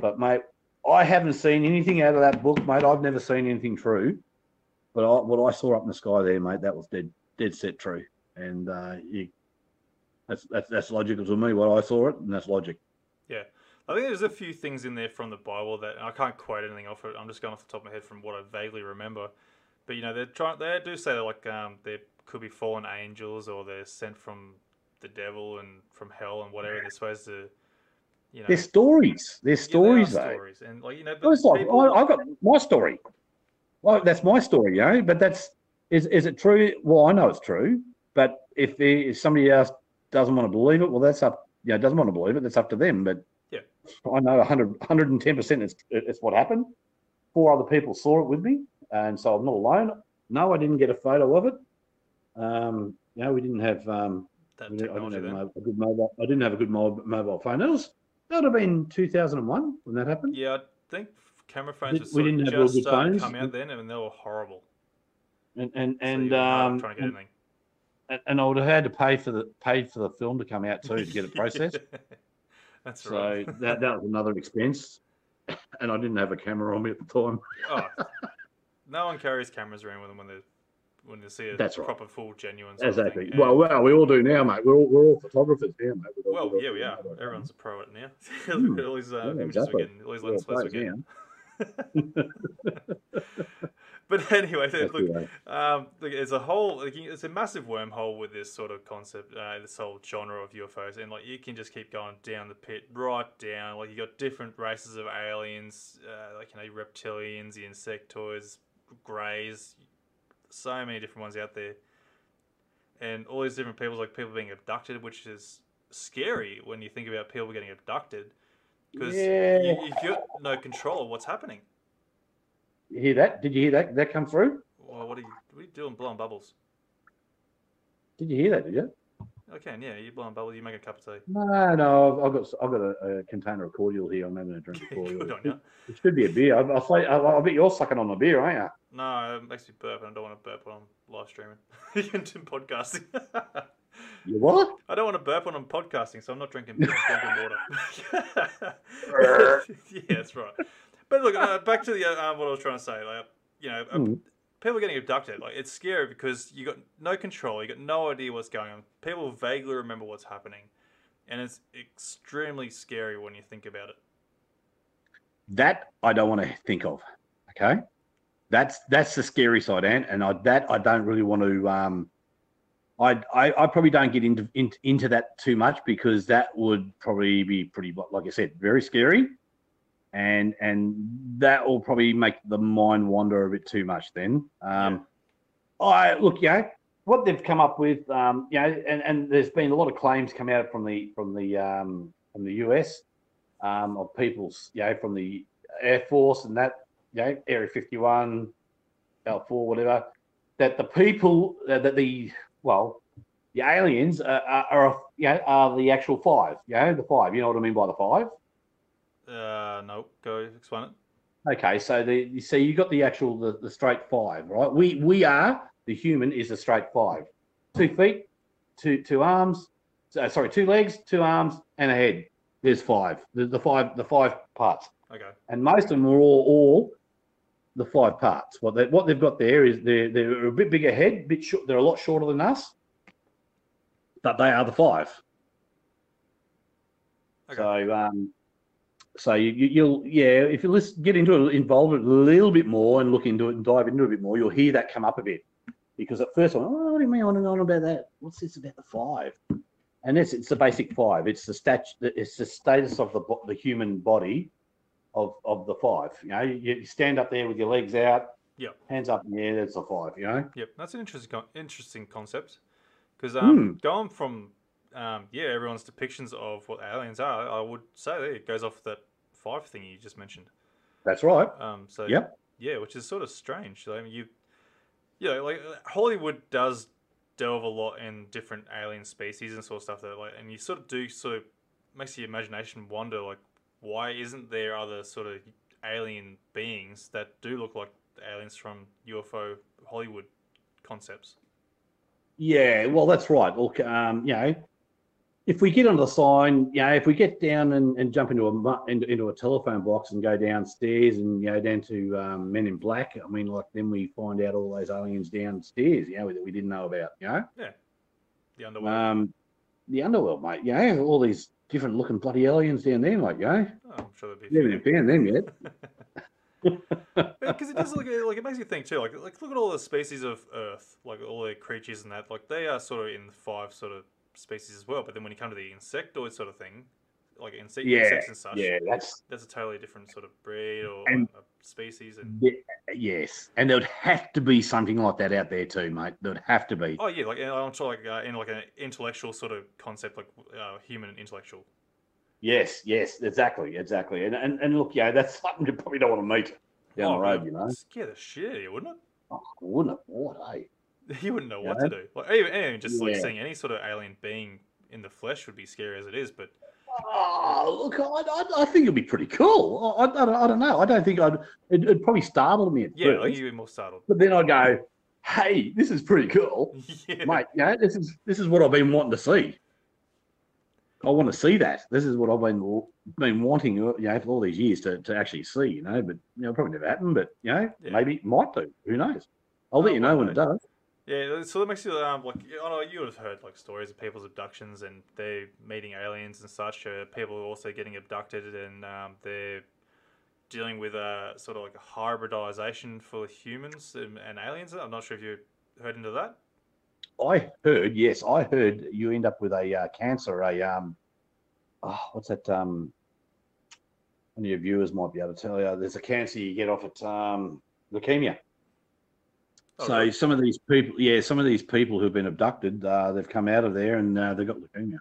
But mate, I haven't seen anything out of that book, mate. I've never seen anything true. But I, what I saw up in the sky there, mate, that was dead dead set true. And uh, you, that's that's that's logical to me. What I saw it, and that's logic. Yeah. I think there's a few things in there from the Bible that I can't quote anything off it. I'm just going off the top of my head from what I vaguely remember. But you know, they're trying. They do say that like um, there could be fallen angels or they're sent from the devil and from hell and whatever. They're supposed to, you know, they're stories. They are stories though. stories and like you know, but it's like people, I, I've got my story. Well, that's my story, you know. But that's is is it true? Well, I know it's true. But if, there, if somebody else doesn't want to believe it, well, that's up. You know, doesn't want to believe it. That's up to them. But Yeah. I know 100, 110 percent is it's what happened. Four other people saw it with me, and so I'm not alone. No, I didn't get a photo of it. Um, you know, we didn't have um, that I didn't, have a, then. mo- a good mobile. I didn't have a good mo- mobile phone. That was that would have been 2001 when that happened. Yeah, I think camera phones We- just, we didn't have just good phones. come out then, and they were horrible. And and So and you um trying to get anything. And, and I would have had to pay for the paid for the film to come out too to get it processed. That's so right. that that was another expense. And I didn't have a camera on me at the time. oh, no one carries cameras around with them when they when they see a That's right. proper full genuine. Exactly. Well, well, we all do now, mate. We're all, we're all photographers now, mate. Got- well, yeah, we are. Everyone's a pro at it now. Hmm. all these uh, Yeah, images exactly. we're getting, all these all we're getting. now. But anyway, That's look, way. um, look, it's a whole, like, it's a massive wormhole with this sort of concept, uh, this whole genre of UFOs, and like you can just keep going down the pit, right down. Like you got different races of aliens, uh, like you know, reptilians, the insectoids, greys, so many different ones out there, and all these different people, like people being abducted, which is scary when you think about people getting abducted, because Yeah. you, you've got no control of what's happening. You hear that? Did you hear that? That come through? Well, what are you what are you doing, blowing bubbles? Did you hear that? Did you? I can, yeah. You blowing bubbles. You make a cup of tea. No, no. I've, got I've got a, a container of cordial here. I'm having a drink of cordial. Good on you. It should be a beer. I, I, say, I, I bet you're sucking on the beer, aren't No, it makes me burp, and I don't want to burp when I'm live streaming and podcasting. you? You what? I don't want to burp when I'm podcasting, so I'm not drinking beer. I'm drinking water. yeah, that's right. But look, uh, back to the uh, what I was trying to say. Like, you know, uh, Mm. people getting abducted. Like, it's scary because you got no control. You got no idea what's going on. People vaguely remember what's happening, and it's extremely scary when you think about it. That I don't want to think of. Okay, that's that's the scary side, Ant, and I, that I don't really want to. Um, I, I I probably don't get into, into into that too much because that would probably be pretty, like I said, very scary, and and that will probably make the mind wander a bit too much. Then, um, I look, yeah, what they've come up with, um, you know, and, and there's been a lot of claims come out from the from the um, from the US um, of people's, you know, from the Air Force and that, you know, Area 51, S4, whatever, that the people, that the, well, the aliens are, are, are, you know, are the actual five, you know, the five. You know what I mean by the five? Uh, no, go explain it. Okay, so the you see you got the actual the, the straight five, right? We we are the human is a straight five. Two feet, two two arms, uh, sorry, two legs, two arms, and a head. There's five. The, the five the five parts. Okay. and most of them are all, all the five parts. What they what they've got there is they're they're a bit bigger head, bit short. They're a lot shorter than us, but they are the five. Okay. So um, so you, you you'll yeah, if you listen, get into it, involve it a little bit more and look into it and dive into it a bit more, you'll hear that come up a bit. Because at first I'm, oh, what do you mean on and on about that? What's this about the five? And it's it's the basic five. It's the stat. It's the status of the the human body of of the five. You know, you, you stand up there with your legs out, Yep. hands up in the air. That's a five. You know. Yep, that's an interesting interesting concept because um, Hmm. going from um, yeah everyone's depictions of what aliens are, I would say it goes off that five thing you just mentioned. That's right. Um, so Yep. yeah, which is sort of strange. I mean, you, you know, like Hollywood does delve a lot in different alien species and sort of stuff that like, and you sort of do sort of makes your imagination wonder like, why isn't there other sort of alien beings that do look like aliens from UFO Hollywood concepts? Yeah, well, that's right. Look, um, you know, if we get on the sign, you know, if we get down and, and jump into a into, into a telephone box and go downstairs and you know down to um, Men in Black, I mean, like then we find out all those aliens downstairs, you know, that we didn't know about, you know, The underworld. um, the underworld, mate. You know, all these different looking bloody aliens down there, like, you know, oh, I'm sure there'd be. few. found them yet. because it does look like it makes you think too. Like like look at all the species of Earth, like all the creatures and that. Like they are sort of in five sort of species as well. But then when you come to the insectoid sort of thing, like in insect, Yeah, insects and such, yeah, that's that's a totally different sort of breed or And- species. And yeah, yes, and there would have to be something like that out there too, mate. There would have to be. oh yeah, like I'm sure like uh, in like an intellectual sort of concept, like uh, human intellectual. Yes, yes, exactly, exactly. And and, and look, yeah, that's something you probably don't want to meet down oh, the road, you know. scare the shit out of you, wouldn't Oh, wouldn't it? What, eh? it? You wouldn't know what Yeah. to do. Like even, even just like seeing any sort of alien being in the flesh would be scary as it is. But Oh, look, I, I, I think it'd be pretty cool. I, I, I, don't, know. I don't think I'd. It, it'd probably startle me at yeah, I first, think you'd be more startled. but then I'd go, "Hey, this is pretty cool, yeah. mate. Yeah, this is this is what I've been wanting to see. I want to see that. This is what I've been been wanting, uh, you know, for all these years to, to actually see, you know. But you know, probably never happened. But you know, Yeah. maybe it might do. Who knows? I'll let Oh, you know when it does. Yeah, so that makes you um like I know you would have heard like stories of people's abductions and they're meeting aliens and such. Uh, people are also getting abducted and um, they're dealing with a sort of like a hybridization for humans and, and aliens. I'm not sure if you heard into that. I heard, yes, I heard you end up with a uh, cancer, a um, oh, what's that? Um, one of your viewers might be able to tell you. There's a cancer you get off at um, leukemia. Oh, so really? some of these people, yeah, some of these people who've been abducted, uh, they've come out of there and uh, they've got leukemia.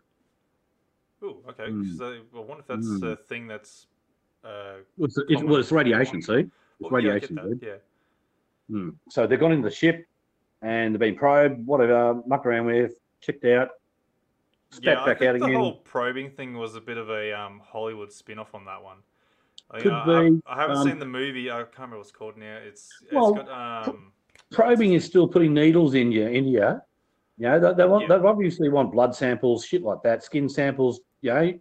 Oh, okay. Mm. So, I wonder if that's Mm. a thing that's. Uh, Well, it's, Common. well, it's radiation, see? It's well, yeah, radiation. that. Yeah. Hmm. So they've gone into the ship and they've been probed, whatever, mucked around with, checked out, spat Yeah, I back think out the again. whole probing thing was a bit of a um, Hollywood spin-off on that one. I, Could I, be, I, I haven't um, seen the movie. I can't remember what it's called now. It's it's Well, got um, Probing is still putting needles in you, in you. You know, they, they want, Yeah. they obviously want blood samples, shit like that, skin samples, you know,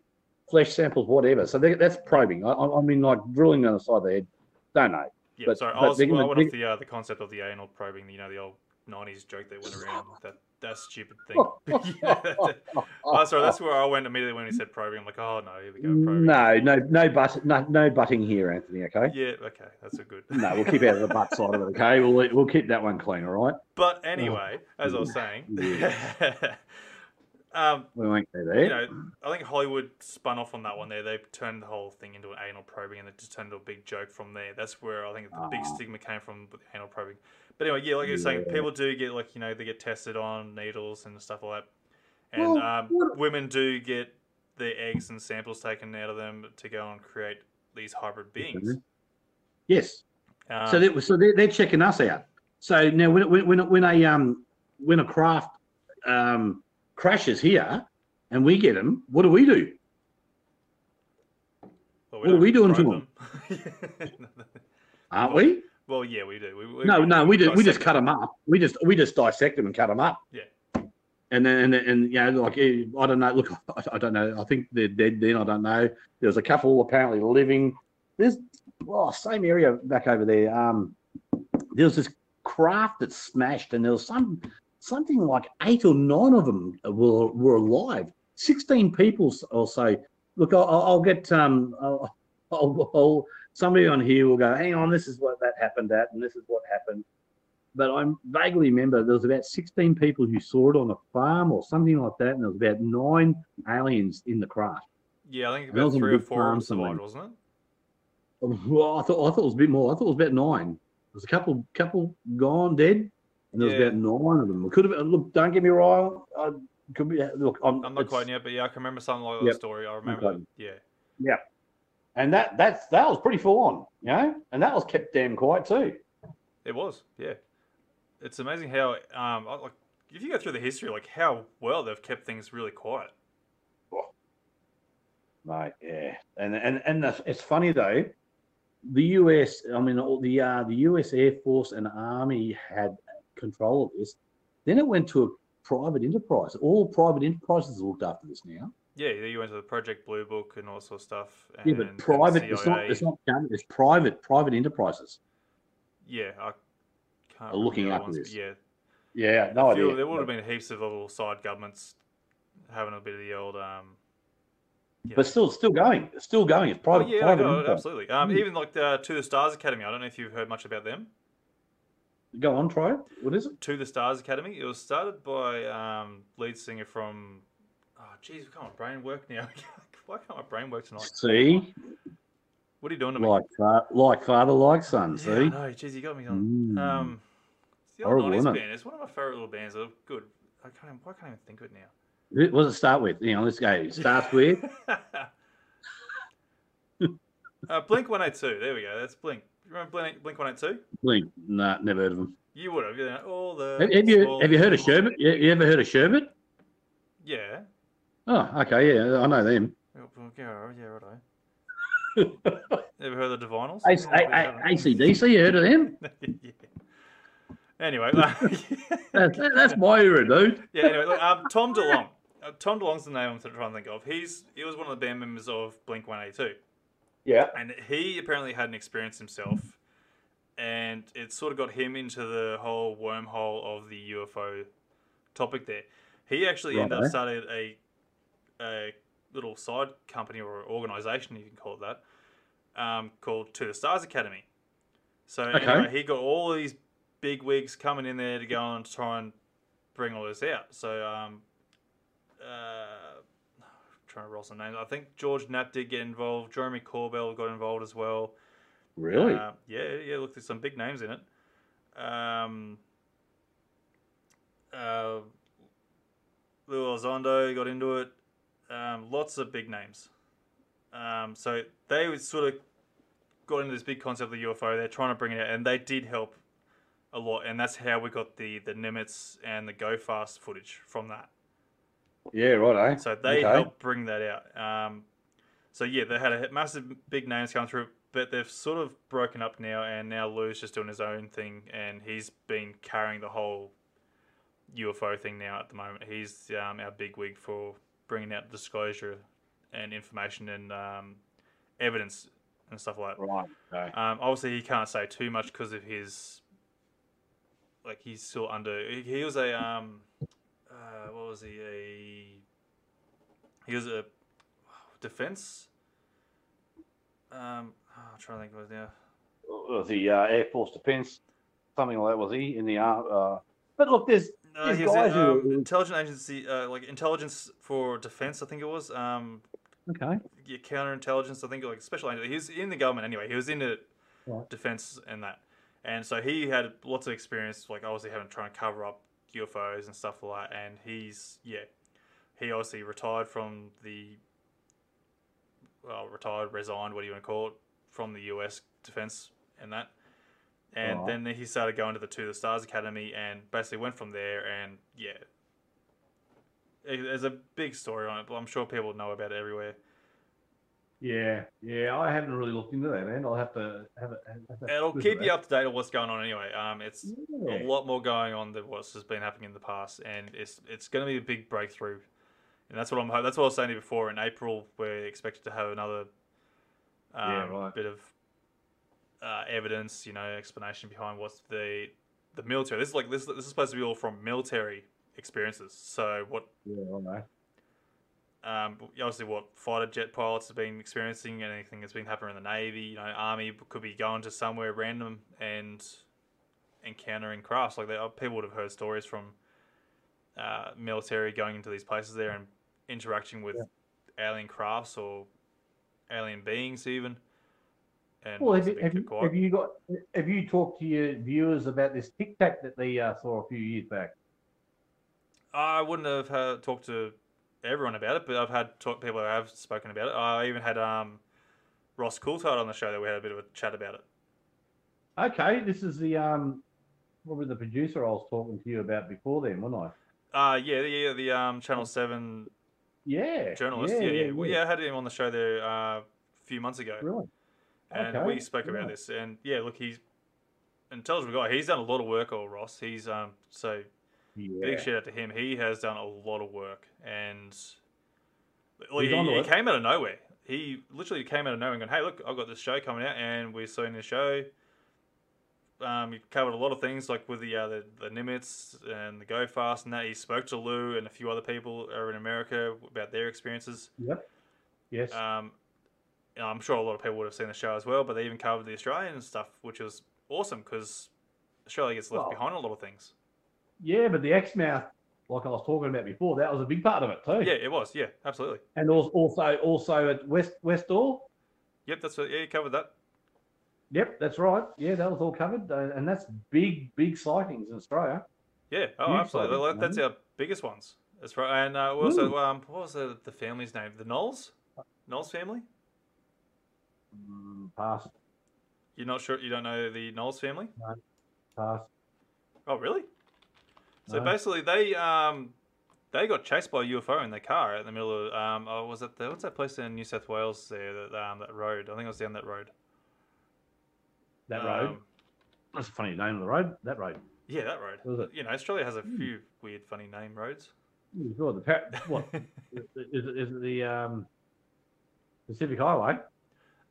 flesh samples, whatever. So they, that's probing. I, I mean, like drilling on the side of the head. Don't know. yeah. but- sorry, I was they're I went off the uh, the concept of the anal probing. You know, the old '90s joke that went around. that that stupid thing. yeah, that- oh, sorry, that's where I went immediately when he said probing. I'm like, oh no, here we go, probing. No, no, no, butt, no, no butting here, Anthony. Okay. Yeah, okay, that's a good. No, we'll keep out of the butt side of it. Okay, we'll we'll keep that one clean. All right. But anyway, as I was saying, um, We won't go there. you know, I think Hollywood spun off on that one there. They turned the whole thing into an anal probing and it just turned into a big joke from there. That's where I think the big Ah. stigma came from with anal probing. But anyway, yeah, like you're saying, people do get like, you know, they get tested on needles and stuff like that. And Well, um, what- women do get their eggs and samples taken out of them to go and create these hybrid beings. Yes. Um, so they, so they're, they're checking us out. So now when when when, when a um when a craft um crashes here and we get them, what do we do? well, what are we doing to probe them. Aren't we? Well, yeah, we do. We, we, No, no, we just we just cut them up. We just we just dissect them and cut them up. Yeah. And then and, then- and you know like eh, I don't know. Look, I, I don't know. I think they're dead. Then I don't know. There was a couple apparently living. There's oh same area back over there. Um, there was this craft that smashed, and there was some something like eight or nine of them were were alive. Sixteen people or so. Look, I'll, I'll I'll get um. I'll, I'll, I'll, somebody on here will go, hang on, this is what that happened at, and this is what happened. But I vaguely remember there was about 16 people who saw it on a farm or something like that, and there was about nine aliens in the craft. Yeah, I think about three or four farm somewhere. wasn't it? Well, I thought I thought it was a bit more. I thought it was about nine. There was a couple couple gone dead, and there was about nine of them. It could have been, look. Don't get me wrong. I could be look. I'm, I'm not quite yet, but yeah, I can remember something like that Yep. story. I remember. that. Yeah. And that that's that was pretty full on, you know, and that was kept damn quiet too. It was, yeah. It's amazing how, um, like, if you go through the history, like how well they've kept things really quiet. Oh. Right, yeah, and and and the, it's funny though, the U.S. I mean, all the uh, the U.S. Air Force and Army had control of this. Then it went to a private enterprise. All private enterprises looked after this now. Yeah, you went to the Project Blue Book and all sorts of stuff. And, Yeah, but private. It's not. It's not government. It's private. Private enterprises. Yeah, I can't. Are looking remember the after ones, this. yeah, Yeah, no idea. there would have been heaps of little side governments having a bit of the old. Um, But know- still, still going. It's still going. It's Oh, private. yeah, private no, absolutely. Um, Mm. Even like the To the Stars Academy. I don't know if you've heard much about them. Go on, try it. What is it? To the Stars Academy. It was started by um, lead singer from. Jeez, come on, brain work now. Why can't my brain work tonight? See, What are you doing to me? like fa- like father, like son. See. Know, jeez, you got me on. Mm. Um, it's the old Horrible, 90s band. It's one of my favourite little bands. Good. I can't, even- why can't I even think of it now? What does it start with? You know, let's go. It starts with. uh, Blink 182. There we go. That's Blink. You remember Blink, Blink 182? Blink. Nah, never heard of them. You would have. You know, all the. Have, have you have you heard of. Sherbet? You, you ever heard of Sherbet? Yeah. Oh, okay, yeah, I know them. Yeah, well, Yeah, yeah, right. Ever heard of the Divinyls? A- A- A- ACDC, you heard of them? yeah. Anyway, That's, that's my era, dude. yeah. Anyway, look, um, Tom DeLonge. Uh, Tom DeLonge's the name I'm trying to think of. He's he was one of the band members of Blink 182. Yeah. and he apparently had an experience himself, and it sort of got him into the whole wormhole of the UFO topic. There, he actually ended up Righto. started a a little side company or organization, you can call it that, um, called To the Stars Academy. So okay. anyway, he got all these big wigs coming in there to go and try and bring all this out. So um, uh, trying to roll some names. I think George Knapp did get involved. Jeremy Corbell got involved as well. Really? Uh, yeah, yeah. Look, there's some big names in it. Um, uh, Lou Elizondo got into it. Um, lots of big names. Um, so they sort of got into this big concept of the UFO. They're trying to bring it out, and they did help a lot. And that's how we got the the Nimitz and the Go Fast footage from that. Yeah, right. Eh? So they Okay. helped bring that out. Um, so yeah, they had a massive big names come through, but they've sort of broken up now, and now Lou's just doing his own thing, and he's been carrying the whole UFO thing now at the moment. He's um, our big wig for bringing out disclosure and information and um, evidence and stuff like that. Right. Okay. Um, obviously, he can't say too much because of his, like he's still under. He, he was a um, uh, what was he a? He was a defense. Um, oh, I'm trying to think of it now. was he uh, Air Force Defence? Something like that, was he? In the army? Uh, but look, there's, There's he was guys in, um, who. intelligence agency, uh, like intelligence for defense. I think it was. Um, Okay. yeah, counterintelligence. I think like special agent. He was in the government anyway. He was in the Right. defense and that, and so he had lots of experience, like obviously having trying to cover up UFOs and stuff like that. And he's yeah, he obviously retired from the well, retired, resigned, what do you want to call it, from the U.S. defense and that. And Right. then he started going to the To the Stars Academy and basically went from there. And yeah, it- there's a big story on it, but I'm sure people know about it everywhere. Yeah, yeah. I haven't really looked into that, man. I'll have to have it. Have It'll keep you up to date on what's going on anyway. Um, it's Yeah. a lot more going on than what's just been happening in the past, and it's it's going to be a big breakthrough. And that's what I'm. That's what I was saying before. In April, we're expected to have another um, Yeah, right. bit of uh, evidence, you know, explanation behind what's the the military. This is like this. This is supposed to be all from military experiences. So what Yeah, I know. um, obviously what fighter jet pilots have been experiencing anything that's been happening in the navy. You know, army could be going to somewhere random and encountering crafts like that. Uh, People would have heard stories from uh, military going into these places there and interacting with alien crafts or alien beings even. And Well, have you, have, you, have you got? Have you talked to your viewers about this Tic Tac that they uh, saw a few years back? I wouldn't have uh, talked to everyone about it, but I've had talk, people who have spoken about it. I even had um, Ross Coulthard on the show that we had a bit of a chat about it. Okay, this is the um, probably the producer I was talking to you about before then, wasn't I? Uh, yeah, yeah, the um, Channel Seven Yeah. journalist. Yeah, yeah, Well, yeah. I had him on the show there uh, a few months ago, Really? And Okay, we spoke yeah. about this. And yeah, look, he's an intelligent guy. He's done a lot of work, all Ross. He's um, so Yeah. big shout out to him. He has done a lot of work, and he, he came out of nowhere. He literally came out of nowhere and going, "Hey, look, I've got this show coming out, and we're seeing the show." Um, he covered a lot of things like with the uh, the, the Nimitz and the Go Fast and that. He spoke to Lou and a few other people over in America about their experiences. Yep. Yes. Um, I'm sure a lot of people would have seen the show as well, but they even covered the Australian stuff, which was awesome because Australia gets left Well- behind on a lot of things. yeah, but the Exmouth, like I was talking about before, that was a big part of it too. Yeah, it was. Yeah, absolutely. And also, also, at West Westall. Yep, that's what, yeah, you covered that. Yep, that's right. Yeah, that was all covered, uh, and that's big, big sightings in Australia. Yeah, oh, Huge absolutely. sightings, That's our biggest ones. That's right. And uh, also, um, what was the, the family's name? The Knowles? Knowles family? Mm, pass, You're not sure? You don't know the Knowles family? pass. Oh, really? So No. basically, they um, they got chased by a UFO in their car in the middle of um, oh, was it the, what's that place in New South Wales there? That um, that road. I think it was down that road. That road. Um, That's a funny name of the road. That road. yeah, that road. Was it? You know, Australia has a few weird, funny name roads. Sure. The par- what is it? Is it the um, Pacific Highway?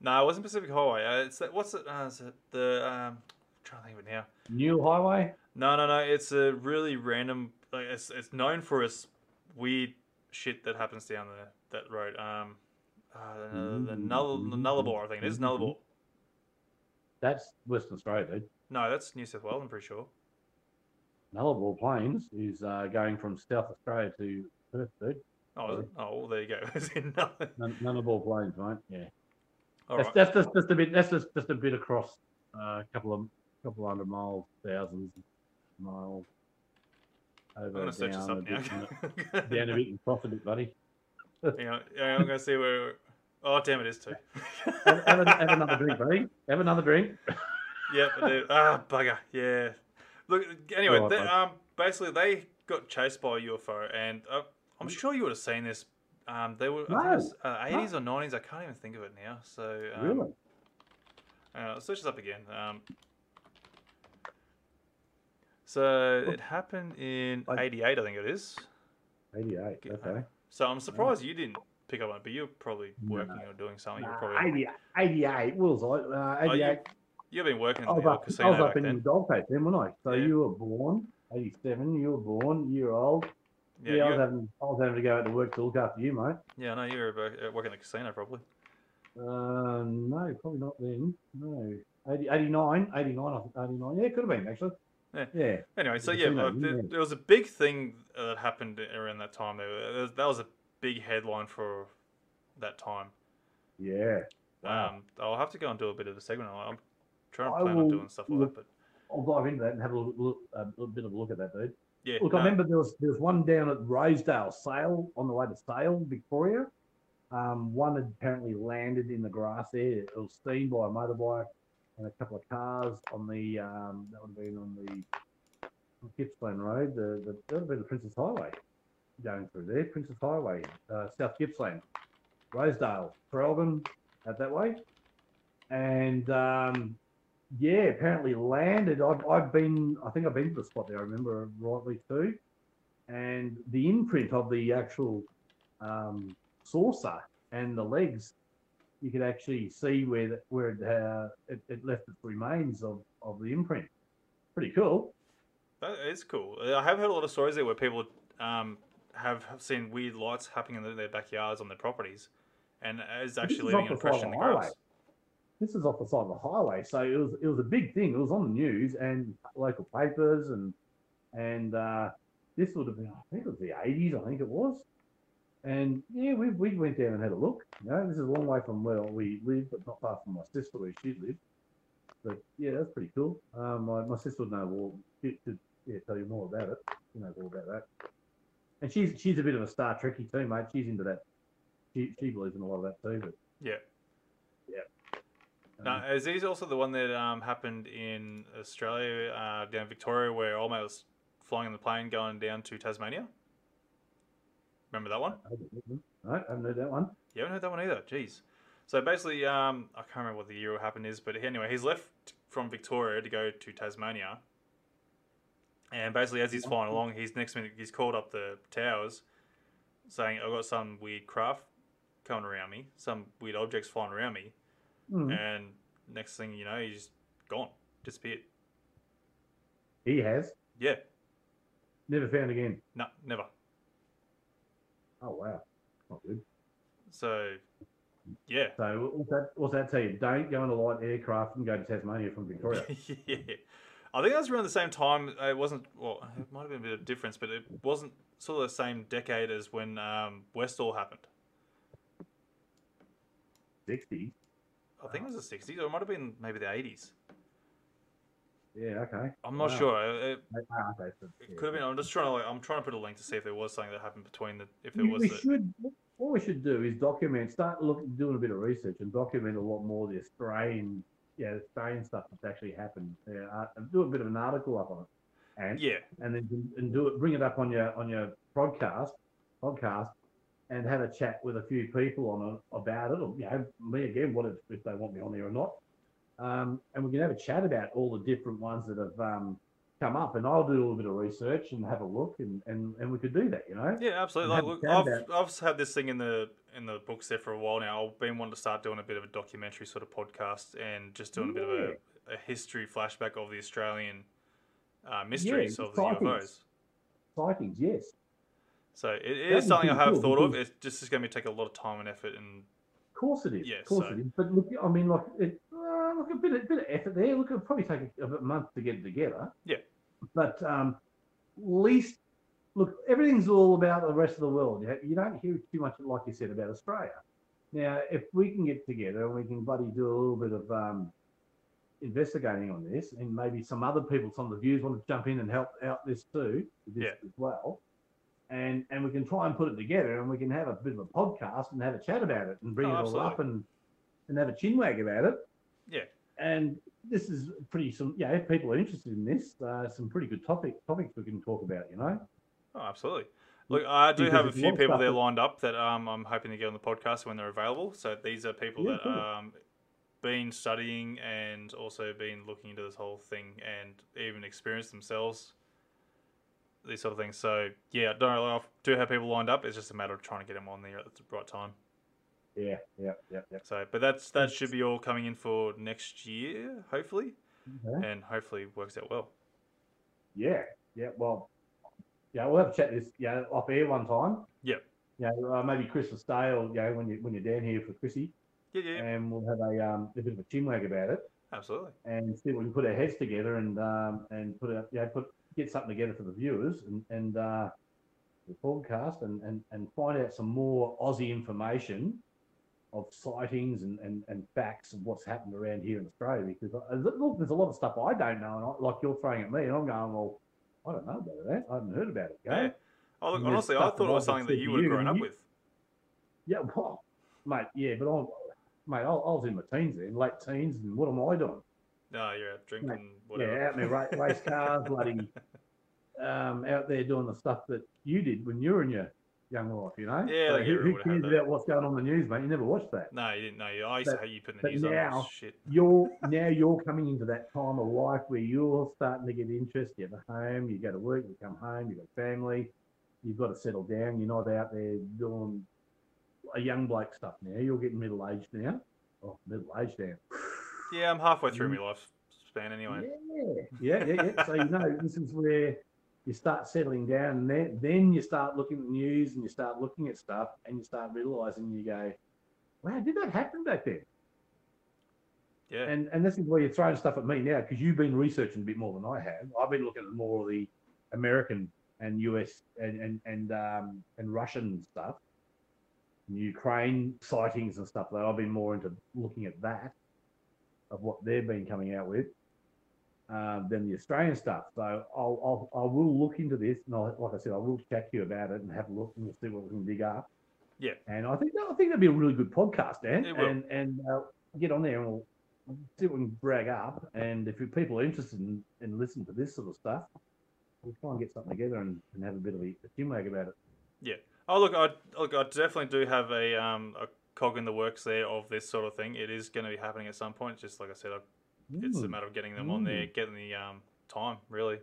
No, it wasn't Pacific Highway. Uh, it's that, what's it? Uh, is it the um, I'm trying to think of it now. New Highway? No, no, no. It's a really random. Like it's it's known for its weird shit that happens down there that road. Um, uh, the, the, Null, the Nullarbor, I think it is Nullarbor. That's Western Australia, dude. No, that's New South Wales. I'm pretty sure. Nullarbor Plains is uh, going from South Australia to Perth, dude. Oh, oh, well, there you go. It's in Null- Nun- Nullarbor Plains, right? Yeah. All that's, right. that's just, just a bit. That's just, just a bit across uh, a couple of couple hundred miles, thousands of miles. over I'm going to search this up bit, now. down a bit and a bit, buddy. Yeah, I'm going to see where. Oh, damn, it is two. Have, have, have another drink, buddy. Have another drink. Yep, I do. Ah, bugger. Yeah. Look, anyway, Right, they, um, basically they got chased by a UFO, and uh, I'm sure you would have seen this. Um, they were I No, was, uh, 80s or 90s. I can't even think of it now. So um, Really? Uh, let's search this up again. Um, so it happened in I- '88, I think it is. 88. Okay. So I'm surprised you didn't pick up on it, but you're probably working or doing something. You're probably 88, 88. What was I? Uh, Oh, you- 88. you've been working in I the was up, casino I was up in then. the Gold Coast then, wasn't I? So Yeah. you were born, 87, you were born, year old. Yeah, Yeah, I, was having, I was having to go out to work to look after you, mate. yeah, I know you were uh, working in the casino probably. Uh, no, probably not then. No. 80, 89, 89, 89. Yeah, it could have been, actually. Yeah. Yeah. Anyway, so yeah, uh, there, there was a big thing uh, that happened around that time. There, was- that was a big headline for that time. Yeah. Wow. Um, I'll have to go and do a bit of a segment. I'm trying to plan on doing stuff like look- that, but I'll dive into that and have a look, look, a little bit of a look at that, dude. Yeah. Look, no, I remember there was there was one down at Rosedale Sale on the way to Sale, Victoria. Um, one had apparently landed in the grass there. It was seen by a motorbike and a couple of cars on the um, that would have been on the Gippsland Road. The, the that would have been the Princes Highway going through there. Princes Highway, uh, South Gippsland, Rosedale, Traralgon, out that way. And um, yeah, apparently landed. I've, I've been, I think I've been to the spot there. I remember rightly too. And the imprint of the actual um, saucer and the legs, you could actually see where the, where it, uh, it, it left its remains of, of the imprint. Pretty cool. That is cool. I have heard a lot of stories there where people um, have, seen weird lights happening in their backyards on their properties, and it's actually leaving the impression in the grass. This is off the side of the highway, so it was it was a big thing. It was on the news and local papers and and uh, this would have been I think it was the eighties, I think it was. And yeah, we we went down and had a look. You know, this is a long way from where we live, but not far from my sister where she lived. But yeah, that's pretty cool. Um, my, my sister would know. She could yeah tell you more about it. She knows all about that. And she's she's a bit of a Star Trekkie too, mate. She's into that. She she believes in a lot of that too. But. Yeah. Now, is these also the one that um, happened in Australia, uh, down Victoria, where old mate was flying in the plane going down to Tasmania? Remember that one? I haven't heard. No, I haven't heard that one. You haven't heard that one either. Jeez. So basically, um, I can't remember what the year it happened is, but anyway, he's left from Victoria to go to Tasmania. And basically, as he's flying along, he's next minute he's called up the towers, saying, "I've got some weird craft coming around me, some weird objects flying around me." Mhm. And next thing you know, he's just gone, disappeared. He has Yeah, never found again. no, never. Oh wow, not good. So, yeah, So what's that? What's that tell you? Don't go on a light aircraft and go to Tasmania from Victoria. yeah. I think that was around the same time. uh, It wasn't. Well, it might have been a bit of difference, but it wasn't sort of the same decade as when um, Westall happened. Sixty. I think it was the '60s, or it might have been maybe the '80s. Yeah. Okay. I'm not Wow. sure. It, Ah, okay, so, it yeah. could have been. I'm just trying to. Like, I'm trying to put a link to see if there was something that happened between the. If there We, was. we the, should. What we should do is document. Start looking, doing a bit of research, and document a lot more of the Australian, yeah, the Australian stuff that's actually happened. Yeah, uh, do a bit of an article up on it, and yeah, and then and do it, bring it up on your on your podcast, podcast, and have a chat with a few people on it about it, or you know, me again, what if, if they want me on there or not, um, and we can have a chat about all the different ones that have um, come up, and I'll do a little bit of research and have a look, and and, and we could do that, you know. yeah, absolutely. Like, look, I've I've had this thing in the in the books there for a while now. I've been wanting to start doing a bit of a documentary sort of podcast and just doing a bit of a, a history flashback of the Australian uh, mysteries Yeah, of the sightings. UFOs. Sightings, yes. So it, is something I have cool thought of. It's just going to take a lot of time and effort, and Of course it is. Yeah, of course so- it is. But look, I mean, like, it, uh, look, a bit, of, bit of effort there. Look, it'll probably take a, a month to get it together. Yeah. But um, least, look, everything's all about the rest of the world. You, you don't hear too much, like you said, about Australia. Now, if we can get together and we can bloody do a little bit of, um, investigating on this, and maybe some other people, some of the viewers want to jump in and help out this too, this Yeah. as well. And and we can try and put it together, and we can have a bit of a podcast and have a chat about it, and bring Oh, it all absolutely. up, and and have a chinwag about it. Yeah. And this is pretty some yeah. If people are interested in this, uh, some pretty good topic topics we can talk about. You know. Oh, absolutely. Look, I do Because have a few people there lined up that um, I'm hoping to get on the podcast when they're available. So these are people Yeah, that cool. um, been studying and also been looking into this whole thing and even experienced themselves these sort of things. So yeah, don't I do have people lined up. It's just a matter of trying to get them on there at the right time. Yeah. Yeah. Yeah. Yeah. So, but that's that should be all coming in for next year, hopefully, Okay. and hopefully works out well. Yeah, yeah. Well, yeah, we'll have to chat this yeah off air one time. Yep. Yeah, uh, maybe Chris will stay, or yeah, when you when you're down here for Chrissy, Yeah, yeah, yeah. and we'll have a um a bit of a chinwag about it, absolutely. and see if we can put our heads together and um and put a yeah put get something together for the viewers and and uh the podcast and and and find out some more Aussie information of sightings and, and, and facts of what's happened around here in Australia because uh, look, there's a lot of stuff I don't know, and I, like you're throwing at me, and I'm going, well, I don't know about that. I haven't heard about it. Yeah. Yeah, Oh, look, honestly, I thought it was something that you would have grown up you- with. yeah, well, mate, yeah, but I'm, mate, I, I was in my teens then, late teens, and what am I doing? No, you're out drinking, whatever. Yeah, out in the ra- race cars, bloody, um, out there doing the stuff that you did when you were in your young life, you know? Yeah, So who, who cares about what's going on in the news, mate? You never watched that. No, you didn't know. I used to hate you putting the news on. now- Oh, shit. You're now you're coming into that time of life where you're starting to get interest. You have a home, you go to work, you come home, you've got family, you've got to settle down. You're not out there doing a young bloke stuff now. You're getting middle aged now. Oh, middle aged now. Yeah, I'm halfway through Mm. my life span anyway. Yeah, yeah, yeah, yeah. so you know, this is where you start settling down, and then, then you start looking at the news and you start looking at stuff, and you start realizing you go, "Wow, did that happen back then?" Yeah. And and this is where you're throwing stuff at me now because you've been researching a bit more than I have. I've been looking at more of the American and US and and and um, and Russian stuff, and Ukraine sightings and stuff. That I've been more into looking at that of what they've been coming out with um, than the Australian stuff. So I'll, I'll I will look into this, and I'll, like I said, I will chat to you about it and have a look and we'll see what we can dig up. Yeah. And I think I think that'd be a really good podcast, Dan. It will. And and uh, get on there and we'll see what we can drag up. And if people are interested in, in listening to this sort of stuff, we'll try and get something together and, and have a bit of a, a about it. Yeah. Oh, look, I look, I definitely do have a um a cog in the works there of this sort of thing. It is going to be happening at some point. Just like I said, I, it's a matter of getting them on there, getting the um time really.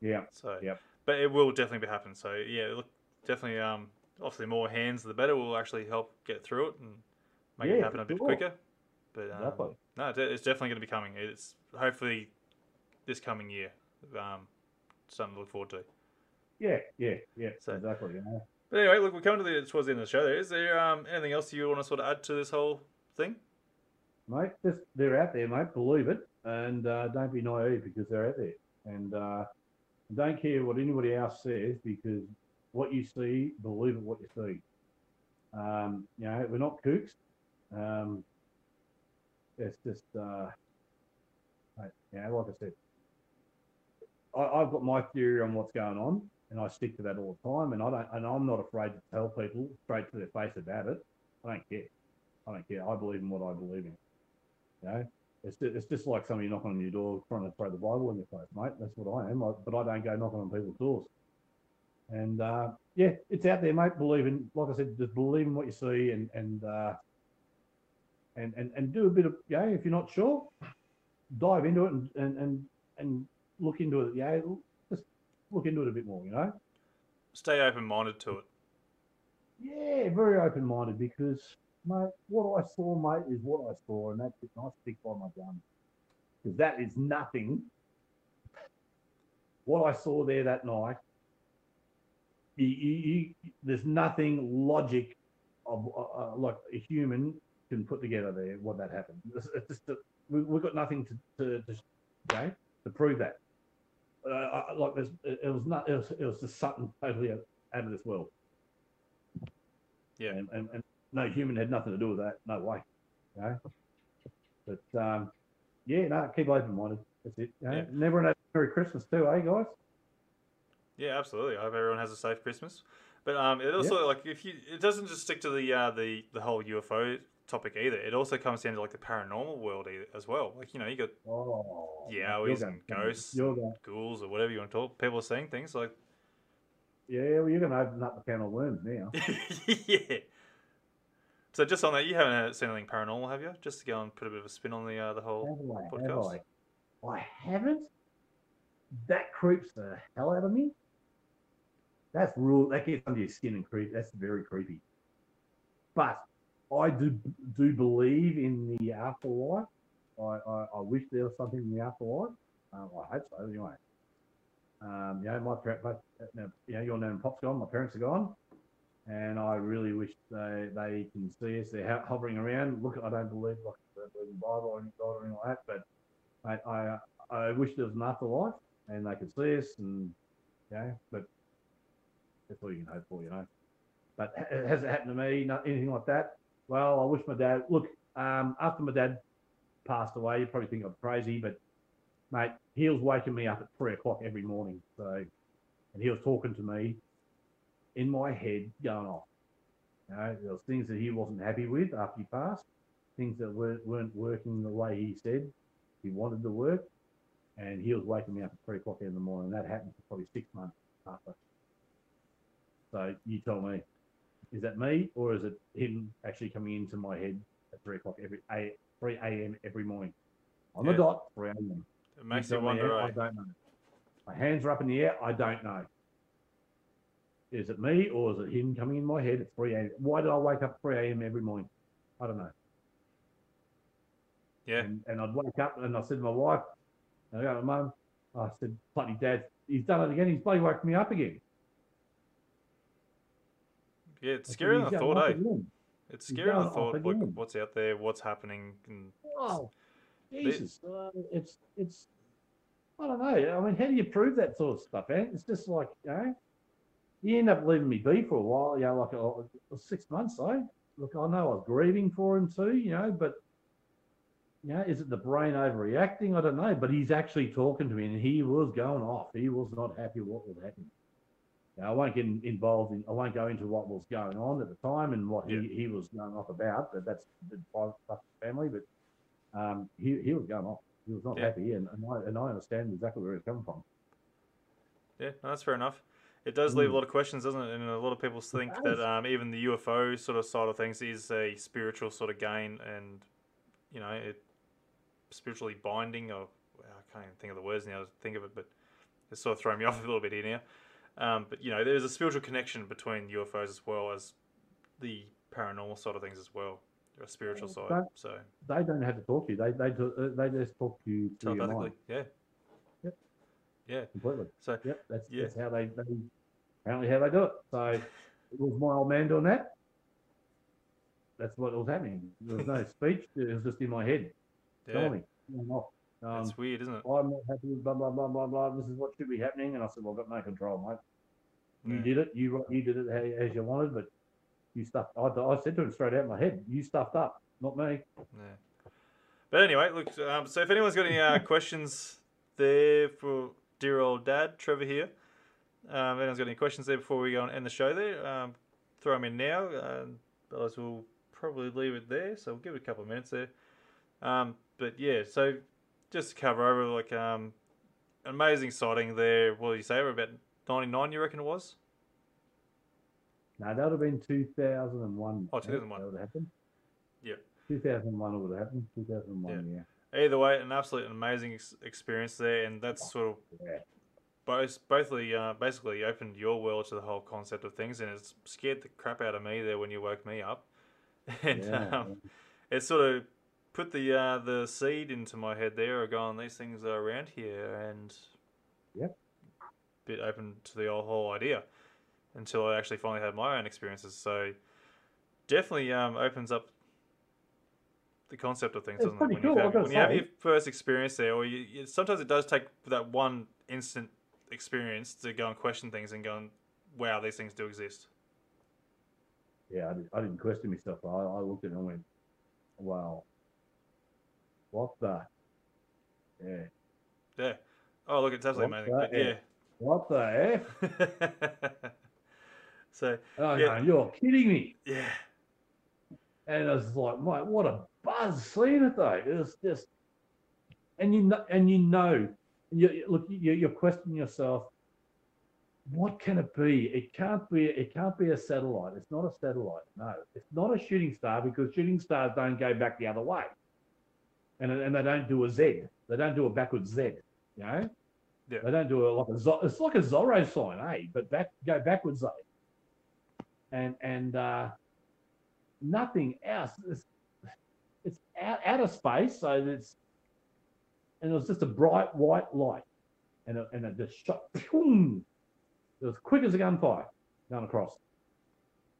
Yeah. So, yeah, but it will definitely be happening. So yeah, look, definitely um obviously more hands the better will actually help get through it and make it happen a bit sure. quicker. But um, Exactly. no, it's definitely going to be coming. It's hopefully this coming year. Um, something to look forward to. Yeah. Yeah. Yeah. So- exactly. You know. But anyway, look, we're coming to the towards the end of the show. There is there um anything else you want to sort of add to this whole thing? mate. Just they're out there, mate. Believe it, and uh, don't be naive because they're out there, and uh, don't care what anybody else says because what you see, believe it. What you see. Um, you know, we're not kooks. Um, it's just, uh, you know, like I said, I, I've got my theory on what's going on, and I stick to that all the time. And I don't, and I'm not afraid to tell people straight to their face about it. I don't care. I don't care. I believe in what I believe in. You know, it's just, it's just like somebody knocking on your door trying to throw the Bible in your face, mate. That's what I am. I, but I don't go knocking on people's doors. And uh, yeah, it's out there, mate. Believe in, like I said, just believe in what you see, and and uh, and and and do a bit of yeah. if you're not sure, dive into it and and and, and look into it. Yeah, look into it a bit more. You know. Stay open minded to it. Yeah, very open minded because, mate, what I saw, mate, is what I saw, and that's it. And I stick by my gun because that is nothing. What I saw there that night, you, you, you, there's nothing logic of uh, uh, like a human can put together there what that happened. It's, it's just that we, we've got nothing to to, to, okay, to prove that. Uh, I- like there's, it it was not. It was, it was just something totally out, out of this world. Yeah. And, and, and no human had nothing to do with that. No way. You know? But um, yeah, no, keep open minded. That's it. You know? Yeah. And everyone has a Merry Christmas too, eh, guys? Yeah, absolutely. I hope everyone has a safe Christmas. But um, it also like if you it doesn't just stick to the uh, the the whole UFO topic either. It also comes down to like the paranormal world either, as well. Like you know you got Oh, yowies and ghosts, You're going, ghouls or whatever you want to talk. People are seeing things like yeah, well, you're to open up the can of worms now. yeah. So just on that, you haven't uh, seen anything paranormal, have you? Just to go and put a bit of a spin on the uh, the whole Have I? Have podcast. I? I haven't. That creeps the hell out of me. That's real. That gets under your skin and creep. That's very creepy. But I do do believe in the afterlife. I, I, I wish there was something in the afterlife. Um, I hope so. Anyway. Um, you know, my parents, you know, your name pop's gone. My parents are gone, and I really wish they they can see us. They're hovering around. Look, I don't believe like the, the Bible or God or anything like that, but I, I I wish there was an afterlife and they could see us and you know, but that's all you can hope for, you know. But has it happened to me? Not anything like that. Well, I wish my dad. Look, um, after my dad passed away, you probably think I'm crazy, but mate, he was waking me up at three o'clock every morning. So, and he was talking to me in my head, going off. You know, there was things that he wasn't happy with after he passed, things that weren't, weren't working the way he said he wanted to work, and he was waking me up at three o'clock in the morning. That happened for probably six months after. So you tell me, is that me or is it him actually coming into my head at three o'clock every a three a.m. every morning on the dot three a.m. It makes you me, wonder. I don't know. My hands are up in the air. I don't know. Is it me or is it him coming in my head at 3 a.m.? Why did I wake up 3 a.m. every morning? I don't know. Yeah, And, and I'd wake up and I said to my wife, I go to mum, I said, bloody dad, he's done it again. He's bloody woke me up again. Yeah. It's scary than I thought, eh? again." It's scary than I thought. Like what's out there, what's happening, and Oh, Jesus. Uh, it's, it's, I don't know. I mean, how do you prove that sort of stuff, eh? It's just like, you know, you end up leaving me be for a while, you know, like uh, six months, though. Look, I know I was grieving for him too, you know, but, you know, is it the brain overreacting? I don't know. But he's actually talking to me and he was going off. He was not happy what was happening. I won't get involved in, I won't go into what was going on at the time and what Yeah. he, he was going off about, but that's the private stuff of the family. But um, he, he was going off. He was not Yeah. happy, and, and, I, and I understand exactly where he's coming from. yeah, no, that's fair enough. It does leave a Mm. lot of questions, doesn't it? And a lot of people think that um, even the UFO sort of side of things is a spiritual sort of gain, and you know, it spiritually binding. Or well, I can't even think of the words now to think of it, but it's sort of throwing me off a little bit here now. Um, but you know, there's a spiritual connection between UFOs as well as the paranormal side of things as well, a spiritual side. But- So They don't have to talk to you. They they uh, they just talk to you telepathically, mind yeah, Yep. yeah. completely. So Yep, that's, Yeah. that's how they, they apparently how they do it. So it was my old man doing that. That's what was happening. There was no speech. It was just in my head. yeah, Telling me. Um, it's weird, isn't it? I'm not happy with blah blah blah blah blah. This is what should be happening, and I said, "Well, I've got no control, mate. You Yeah. did it. You you did it as you wanted, but you stuffed." I, I said to him straight out in my head, "You stuffed up, not me." Yeah. But anyway, look. Um, so if anyone's got any uh, questions there for dear old dad, Trevor here. Um, if anyone's got any questions there before we go and end the show there, um, throw them in now. Uh, otherwise, we'll probably leave it there. So we'll give it a couple of minutes there. Um, but yeah, so just to cover over, like, um, amazing sighting there. What did you say? About 99, you reckon it was? No, that would have been 2001. Oh, 2001. That would have happened. Yeah. 2001 would have happened. 2001, yeah. Either way, an absolute amazing ex- experience there, and that's sort of Yeah. both bothly uh, basically opened your world to the whole concept of things, and it's scared the crap out of me there when you woke me up, and Yeah, um, it sort of put the uh, the seed into my head there, of going these things are around here, and Yep. bit open to the whole, idea until I actually finally had my own experiences. So definitely um, opens up the concept of things, It's doesn't it? When, cool, you have, when you have your first experience there, or you, you, sometimes it does take that one instant experience to go and question things and go and wow, these things do exist. Yeah, I, did, I didn't question myself. I, I looked at it and went, wow, what the? Yeah. Yeah. Oh, look, it's absolutely What amazing. But F? What the F? so, Oh, Yeah. no, you're kidding me. yeah. And I was like, mate, what a buzz seeing it though. It was just, and you know, and you know, you- look, you, you're questioning yourself. What can it be? It can't be. It can't be a satellite. It's not a satellite. No, it's not a shooting star because shooting stars don't go back the other way, and and they don't do a Z. They don't do a backwards Z. You know, Yeah. they don't do a like a. It's like a Zorro sign, eh? But back go backwards, eh? And and uh, nothing else. It's, it's out, of space, so it's and it was just a bright white light, and it, and it just shot. Boom! It was quick as a gunfire down across.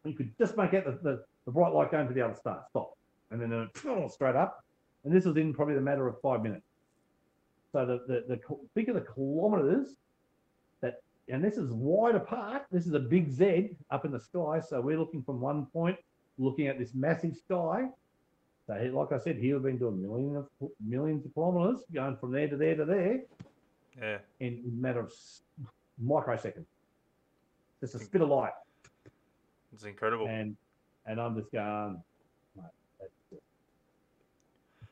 And you could just make out the, the, the bright light going to the other star. Stop, and then it straight up. And this was in probably the matter of five minutes. So the the, the think of the kilometers that, and this is wide apart. This is a big Z up in the sky. So we're looking from one point, looking at this massive sky. So, he, like I said, he'll have been doing millions of millions of kilometers, going from there to there to there Yeah. in a matter of microseconds. Just a spit of light, It's incredible. and and I'm just going.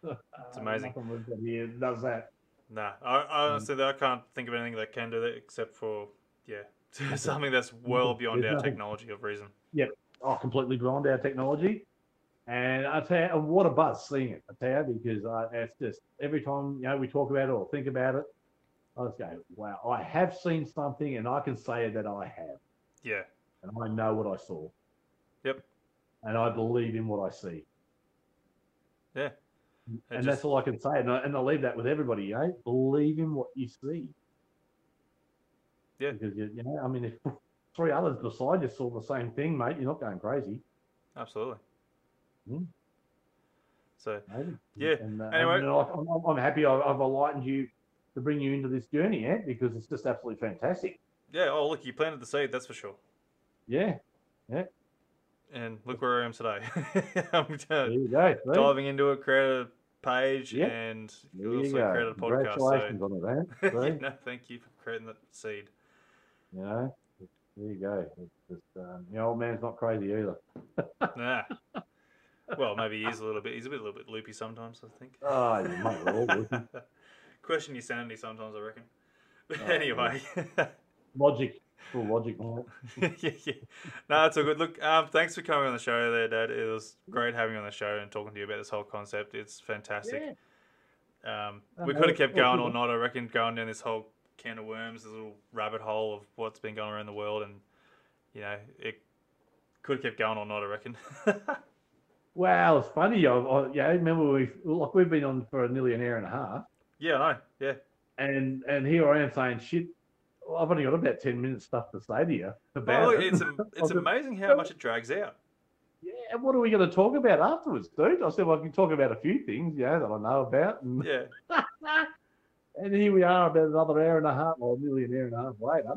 Mate, that's it. It's amazing. Nothing we've does that. Nah, I, I honestly, I can't think of anything that can do that except for, yeah, something that's well beyond our technology of reason. Yep, oh, completely beyond our technology. And I tell you, what a buzz seeing it. I tell you, because uh, it's just every time you know we talk about it or think about it, I just go, "Wow, I have seen something, and I can say that I have, Yeah. and I know what I saw, Yep. and I believe in what I see." Yeah. And just- that's all I can say. And I, and I leave that with everybody, you know, believe in what you see. Yeah. Because, you, you know, I mean, if three others beside you saw the same thing, mate, you're not going crazy. Absolutely. Hmm. So, Maybe. Yeah. And, uh, Anyway. and I, I'm, I'm happy I've, I've enlightened you to bring you into this journey, yeah, because it's just absolutely fantastic. yeah, oh, look, you planted the seed, that's for sure. Yeah. Yeah. And look where I am today. I'm There you go. diving into it, created a page, Yep. and There you also go. created a podcast. Congratulations on it? So, no, thank you for creating that seed. You know, there you go. It's just, um, the old man's not crazy either. Nah. Well, maybe he is a little bit. He's a bit, a little bit loopy sometimes. I think. Oh, you all. Question your sanity sometimes. I reckon. But Oh, anyway. Logic. Full logic, mate. yeah, yeah. No, it's all good. Look, um, thanks for coming on the show there, Dad. It was great having you on the show and talking to you about this whole concept. It's fantastic. Um, Oh, we could have kept going good. all night, I reckon, going down this whole can of worms, this little rabbit hole of what's been going around the world, and you know, it could have kept going all night, I reckon. Wow, it's funny. I, I, yeah, I remember we like we've been on for nearly an hour and a half, yeah, I know. Yeah, and and here I am saying shit. I've only got about ten minutes stuff to say to you about well, look, it. it's it's amazing how much it drags out. Yeah, and what are we going to talk about afterwards, dude? I said, well, I can talk about a few things, yeah, that I know about, and, Yeah, and here we are about another hour and a half, or nearly an hour and a half later.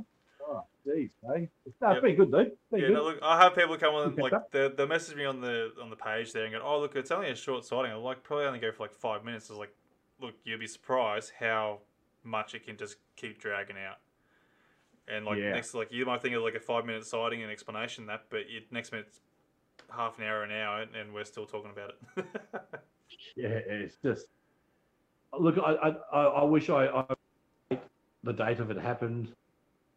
Oh, geez, hey, it's, no, it's Yep. been good, dude. It's been yeah. good. No, look, I have people come on like they they message me on the on the page there and go, "Oh, look, it's only a short sighting. I'll like probably only go for like five minutes." It's like, look, you'll be surprised how much it can just keep dragging out. And like Yeah. next, like you might think of like a five minute sighting and explanation that, but it, next minute's half an hour, an hour, and we're still talking about it. Yeah, it's just look. I I, I I wish I, I the date of it happened,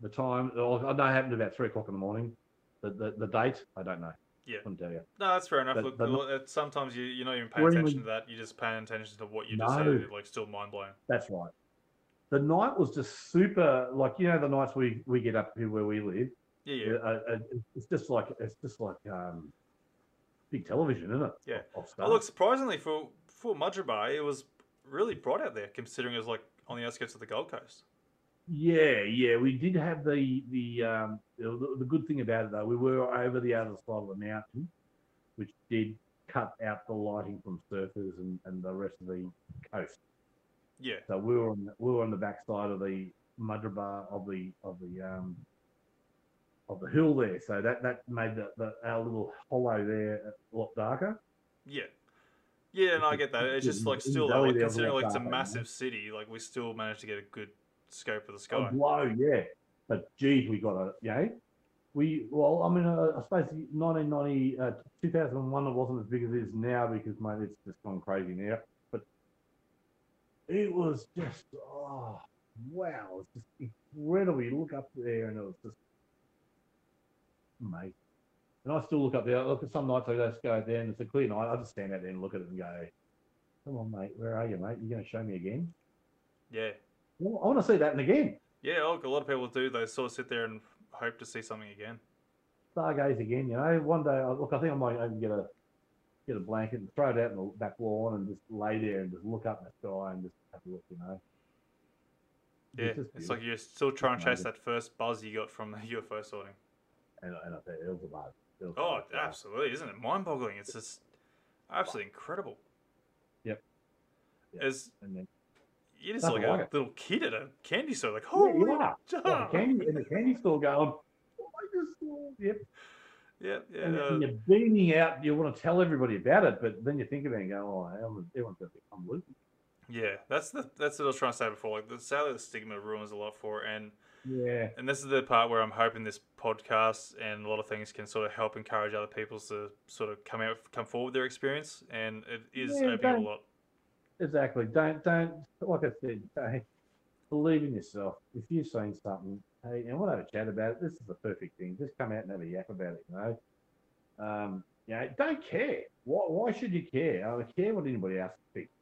the time. Oh, I know it happened about three o'clock in the morning. The the, the date, I don't know. Yeah. couldn't tell you. no, that's fair enough. But- look, but sometimes you you're not even paying attention to that. You're just paying attention to what you just said. No. like still mind blowing. That's right. The night was just super. Like you know, the nights we we get up here where we live. Yeah, yeah. uh, uh, it's just like it's just like um, big television, isn't it? Yeah. Oh, look, surprisingly for for Mudgeeraba, it was really bright out there, considering it was like on the outskirts of the Gold Coast. Yeah, yeah, we did have the the um the, the good thing about it though, we were over the other side of the mountain, which did cut out the lighting from surfers and, and the rest of the coast. Yeah, So we were on the, we were on the backside of the Mudgeeraba of the of the um of the hill there. So that that made the, the our little hollow there a lot darker. yeah. Yeah, and I get that. It's just like still, like, considering like it's a dark, you know? massive city, like we still managed to get a good scope of the sky. blow, yeah. But geez, we got a, know, we, well, I mean, uh, I suppose 1990, uh, 2001, it wasn't as big as it is now because, mate, it's just gone crazy now. It was just, oh, wow. It's just incredible. You look up there and it was just amazing. And I still look up there. Look at some nights I just go there and it's a clear night. I just stand out there and look at it and go, come on, mate, where are you, mate? You're going to show me again? Yeah, Well, I want to see that and again. yeah. Oh, look, a lot of people do. They sort of sit there and hope to see something again. stargaze again. You know, one day, I- look, I think I might even get a get a blanket and throw it out in the back lawn and just lay there and just look up in the sky and just have a look. You know. Yeah, it's like you're still trying to chase that first buzz you got from the UFO sighting. and, and I you, it was a buzz. It was Oh, buzz, absolutely, isn't it mind-boggling? It's just absolutely incredible. Yep. Yep. As And then, you're just like a it. little kid at a candy store, like yeah, holy, you are. Yeah, the candy in the candy store going. Oh, I just saw. Yep. yeah, yeah. And, uh, and you're beaming out. You want to tell everybody about it, but then you think about it and go, "Oh, everyone's, everyone's going to become loopy." Yeah, that's the that's what I was trying to say before. Like, the, sadly, the stigma ruins a lot for it, and Yeah. and this is the part where I'm hoping this podcast and a lot of things can sort of help encourage other people to sort of come out, come forward with their experience, and it is Yeah, opening a lot. Exactly. Don't don't like I said. Hey, believe in yourself. If you've seen something, hey, and we'll have a chat about it. This is the perfect thing. Just come out and have a yap about it. You know. Um. You know, don't care. Why? Why should you care? I don't care what anybody else thinks.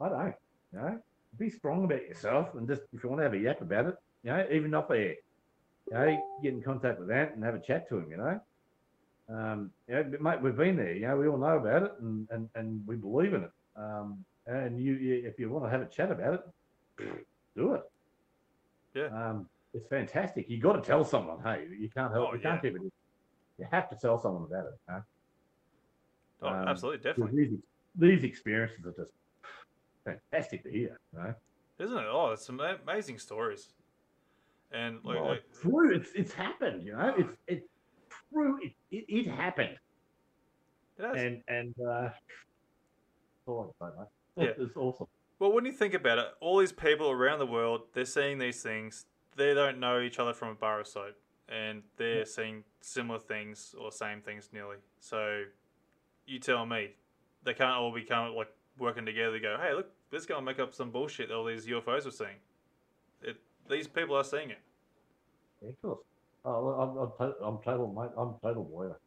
I don't. You know. Be strong about yourself, and just if you want to have a yap about it, you know, even off air, you know, get in contact with Ant and have a chat to him. You know. Um, you know, mate, we've been there. You know, we all know about it, and and, and we believe in it. Um, and you, you, if you want to have a chat about it, do it. Yeah. Um, it's fantastic. You got to tell someone. Hey, you can't help. Oh, you can't keep it. You have to tell someone about it. Huh? Oh, Um, absolutely, definitely, These, these experiences are just fantastic to hear. You know? isn't it? Oh, it's ama- amazing stories, and like, Well, like true. It's it's happened. You know. It's it's true. It, it, it happened. it has. And and uh, that's all I say, mate. Yeah. It's awesome. Well, when you think about it, all these people around the world, they're seeing these things. They don't know each other from a bar of soap, and they're seeing similar things or same things nearly. So, you tell me, they can't all become like working together. to Go, hey, look, let's go and make up some bullshit that all these UFOs are seeing. It, these people are seeing it. Yeah, of course. Oh, I'm, I'm, I'm total, mate. I'm total believer.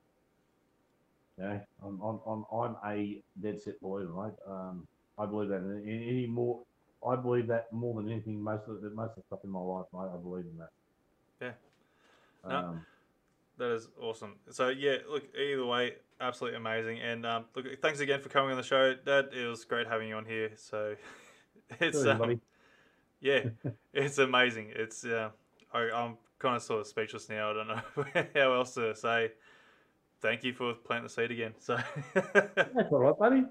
Yeah, I'm, I'm, I'm, I'm a dead set believer, mate. Um, I believe that in any any more. I believe that more than anything. Most of the most of the stuff in my life, mate. I believe in that. Yeah. No. Um, That is awesome. So yeah, look, either way, absolutely amazing. And um, look, thanks again for coming on the show, Dad. It was great having you on here. So it's um, yeah, it's amazing. It's uh, I, I'm kind of sort of speechless now. I don't know how else to say. Thank you for planting the seed again. So That's all right, buddy.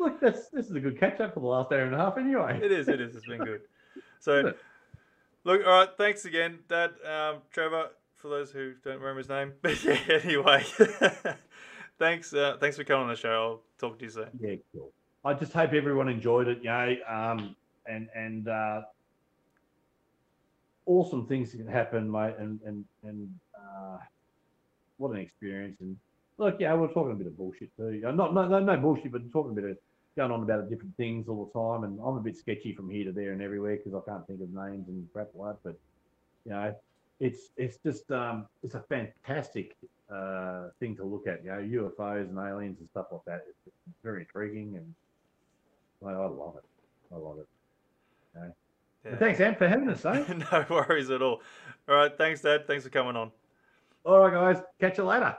Look, that's this is a good catch up for the last hour and a half, anyway. it is. It is. It's been good. So look, all right. Thanks again, Dad. Um, Trevor. For those who don't remember his name, but yeah. Anyway, thanks. Uh, thanks for coming on the show. I'll talk to you soon. Yeah, cool. I just hope everyone enjoyed it, you know, um, and and uh, awesome things can happen, mate, and and and uh, what an experience. And look, yeah, we're talking a bit of bullshit too. Not no, no no bullshit, but talking a bit of going on about different things all the time. And I'm a bit sketchy from here to there and everywhere because I can't think of names and crap like. But you know, it's it's just um, it's a fantastic uh, thing to look at. You know, UFOs and aliens and stuff like that. It's very intriguing, and I, I love it. I love it. Okay. Yeah. Thanks, Ant, for having us. Eh? no worries at all. All right. Thanks, Dad. Thanks for coming on. All right, guys. Catch you later.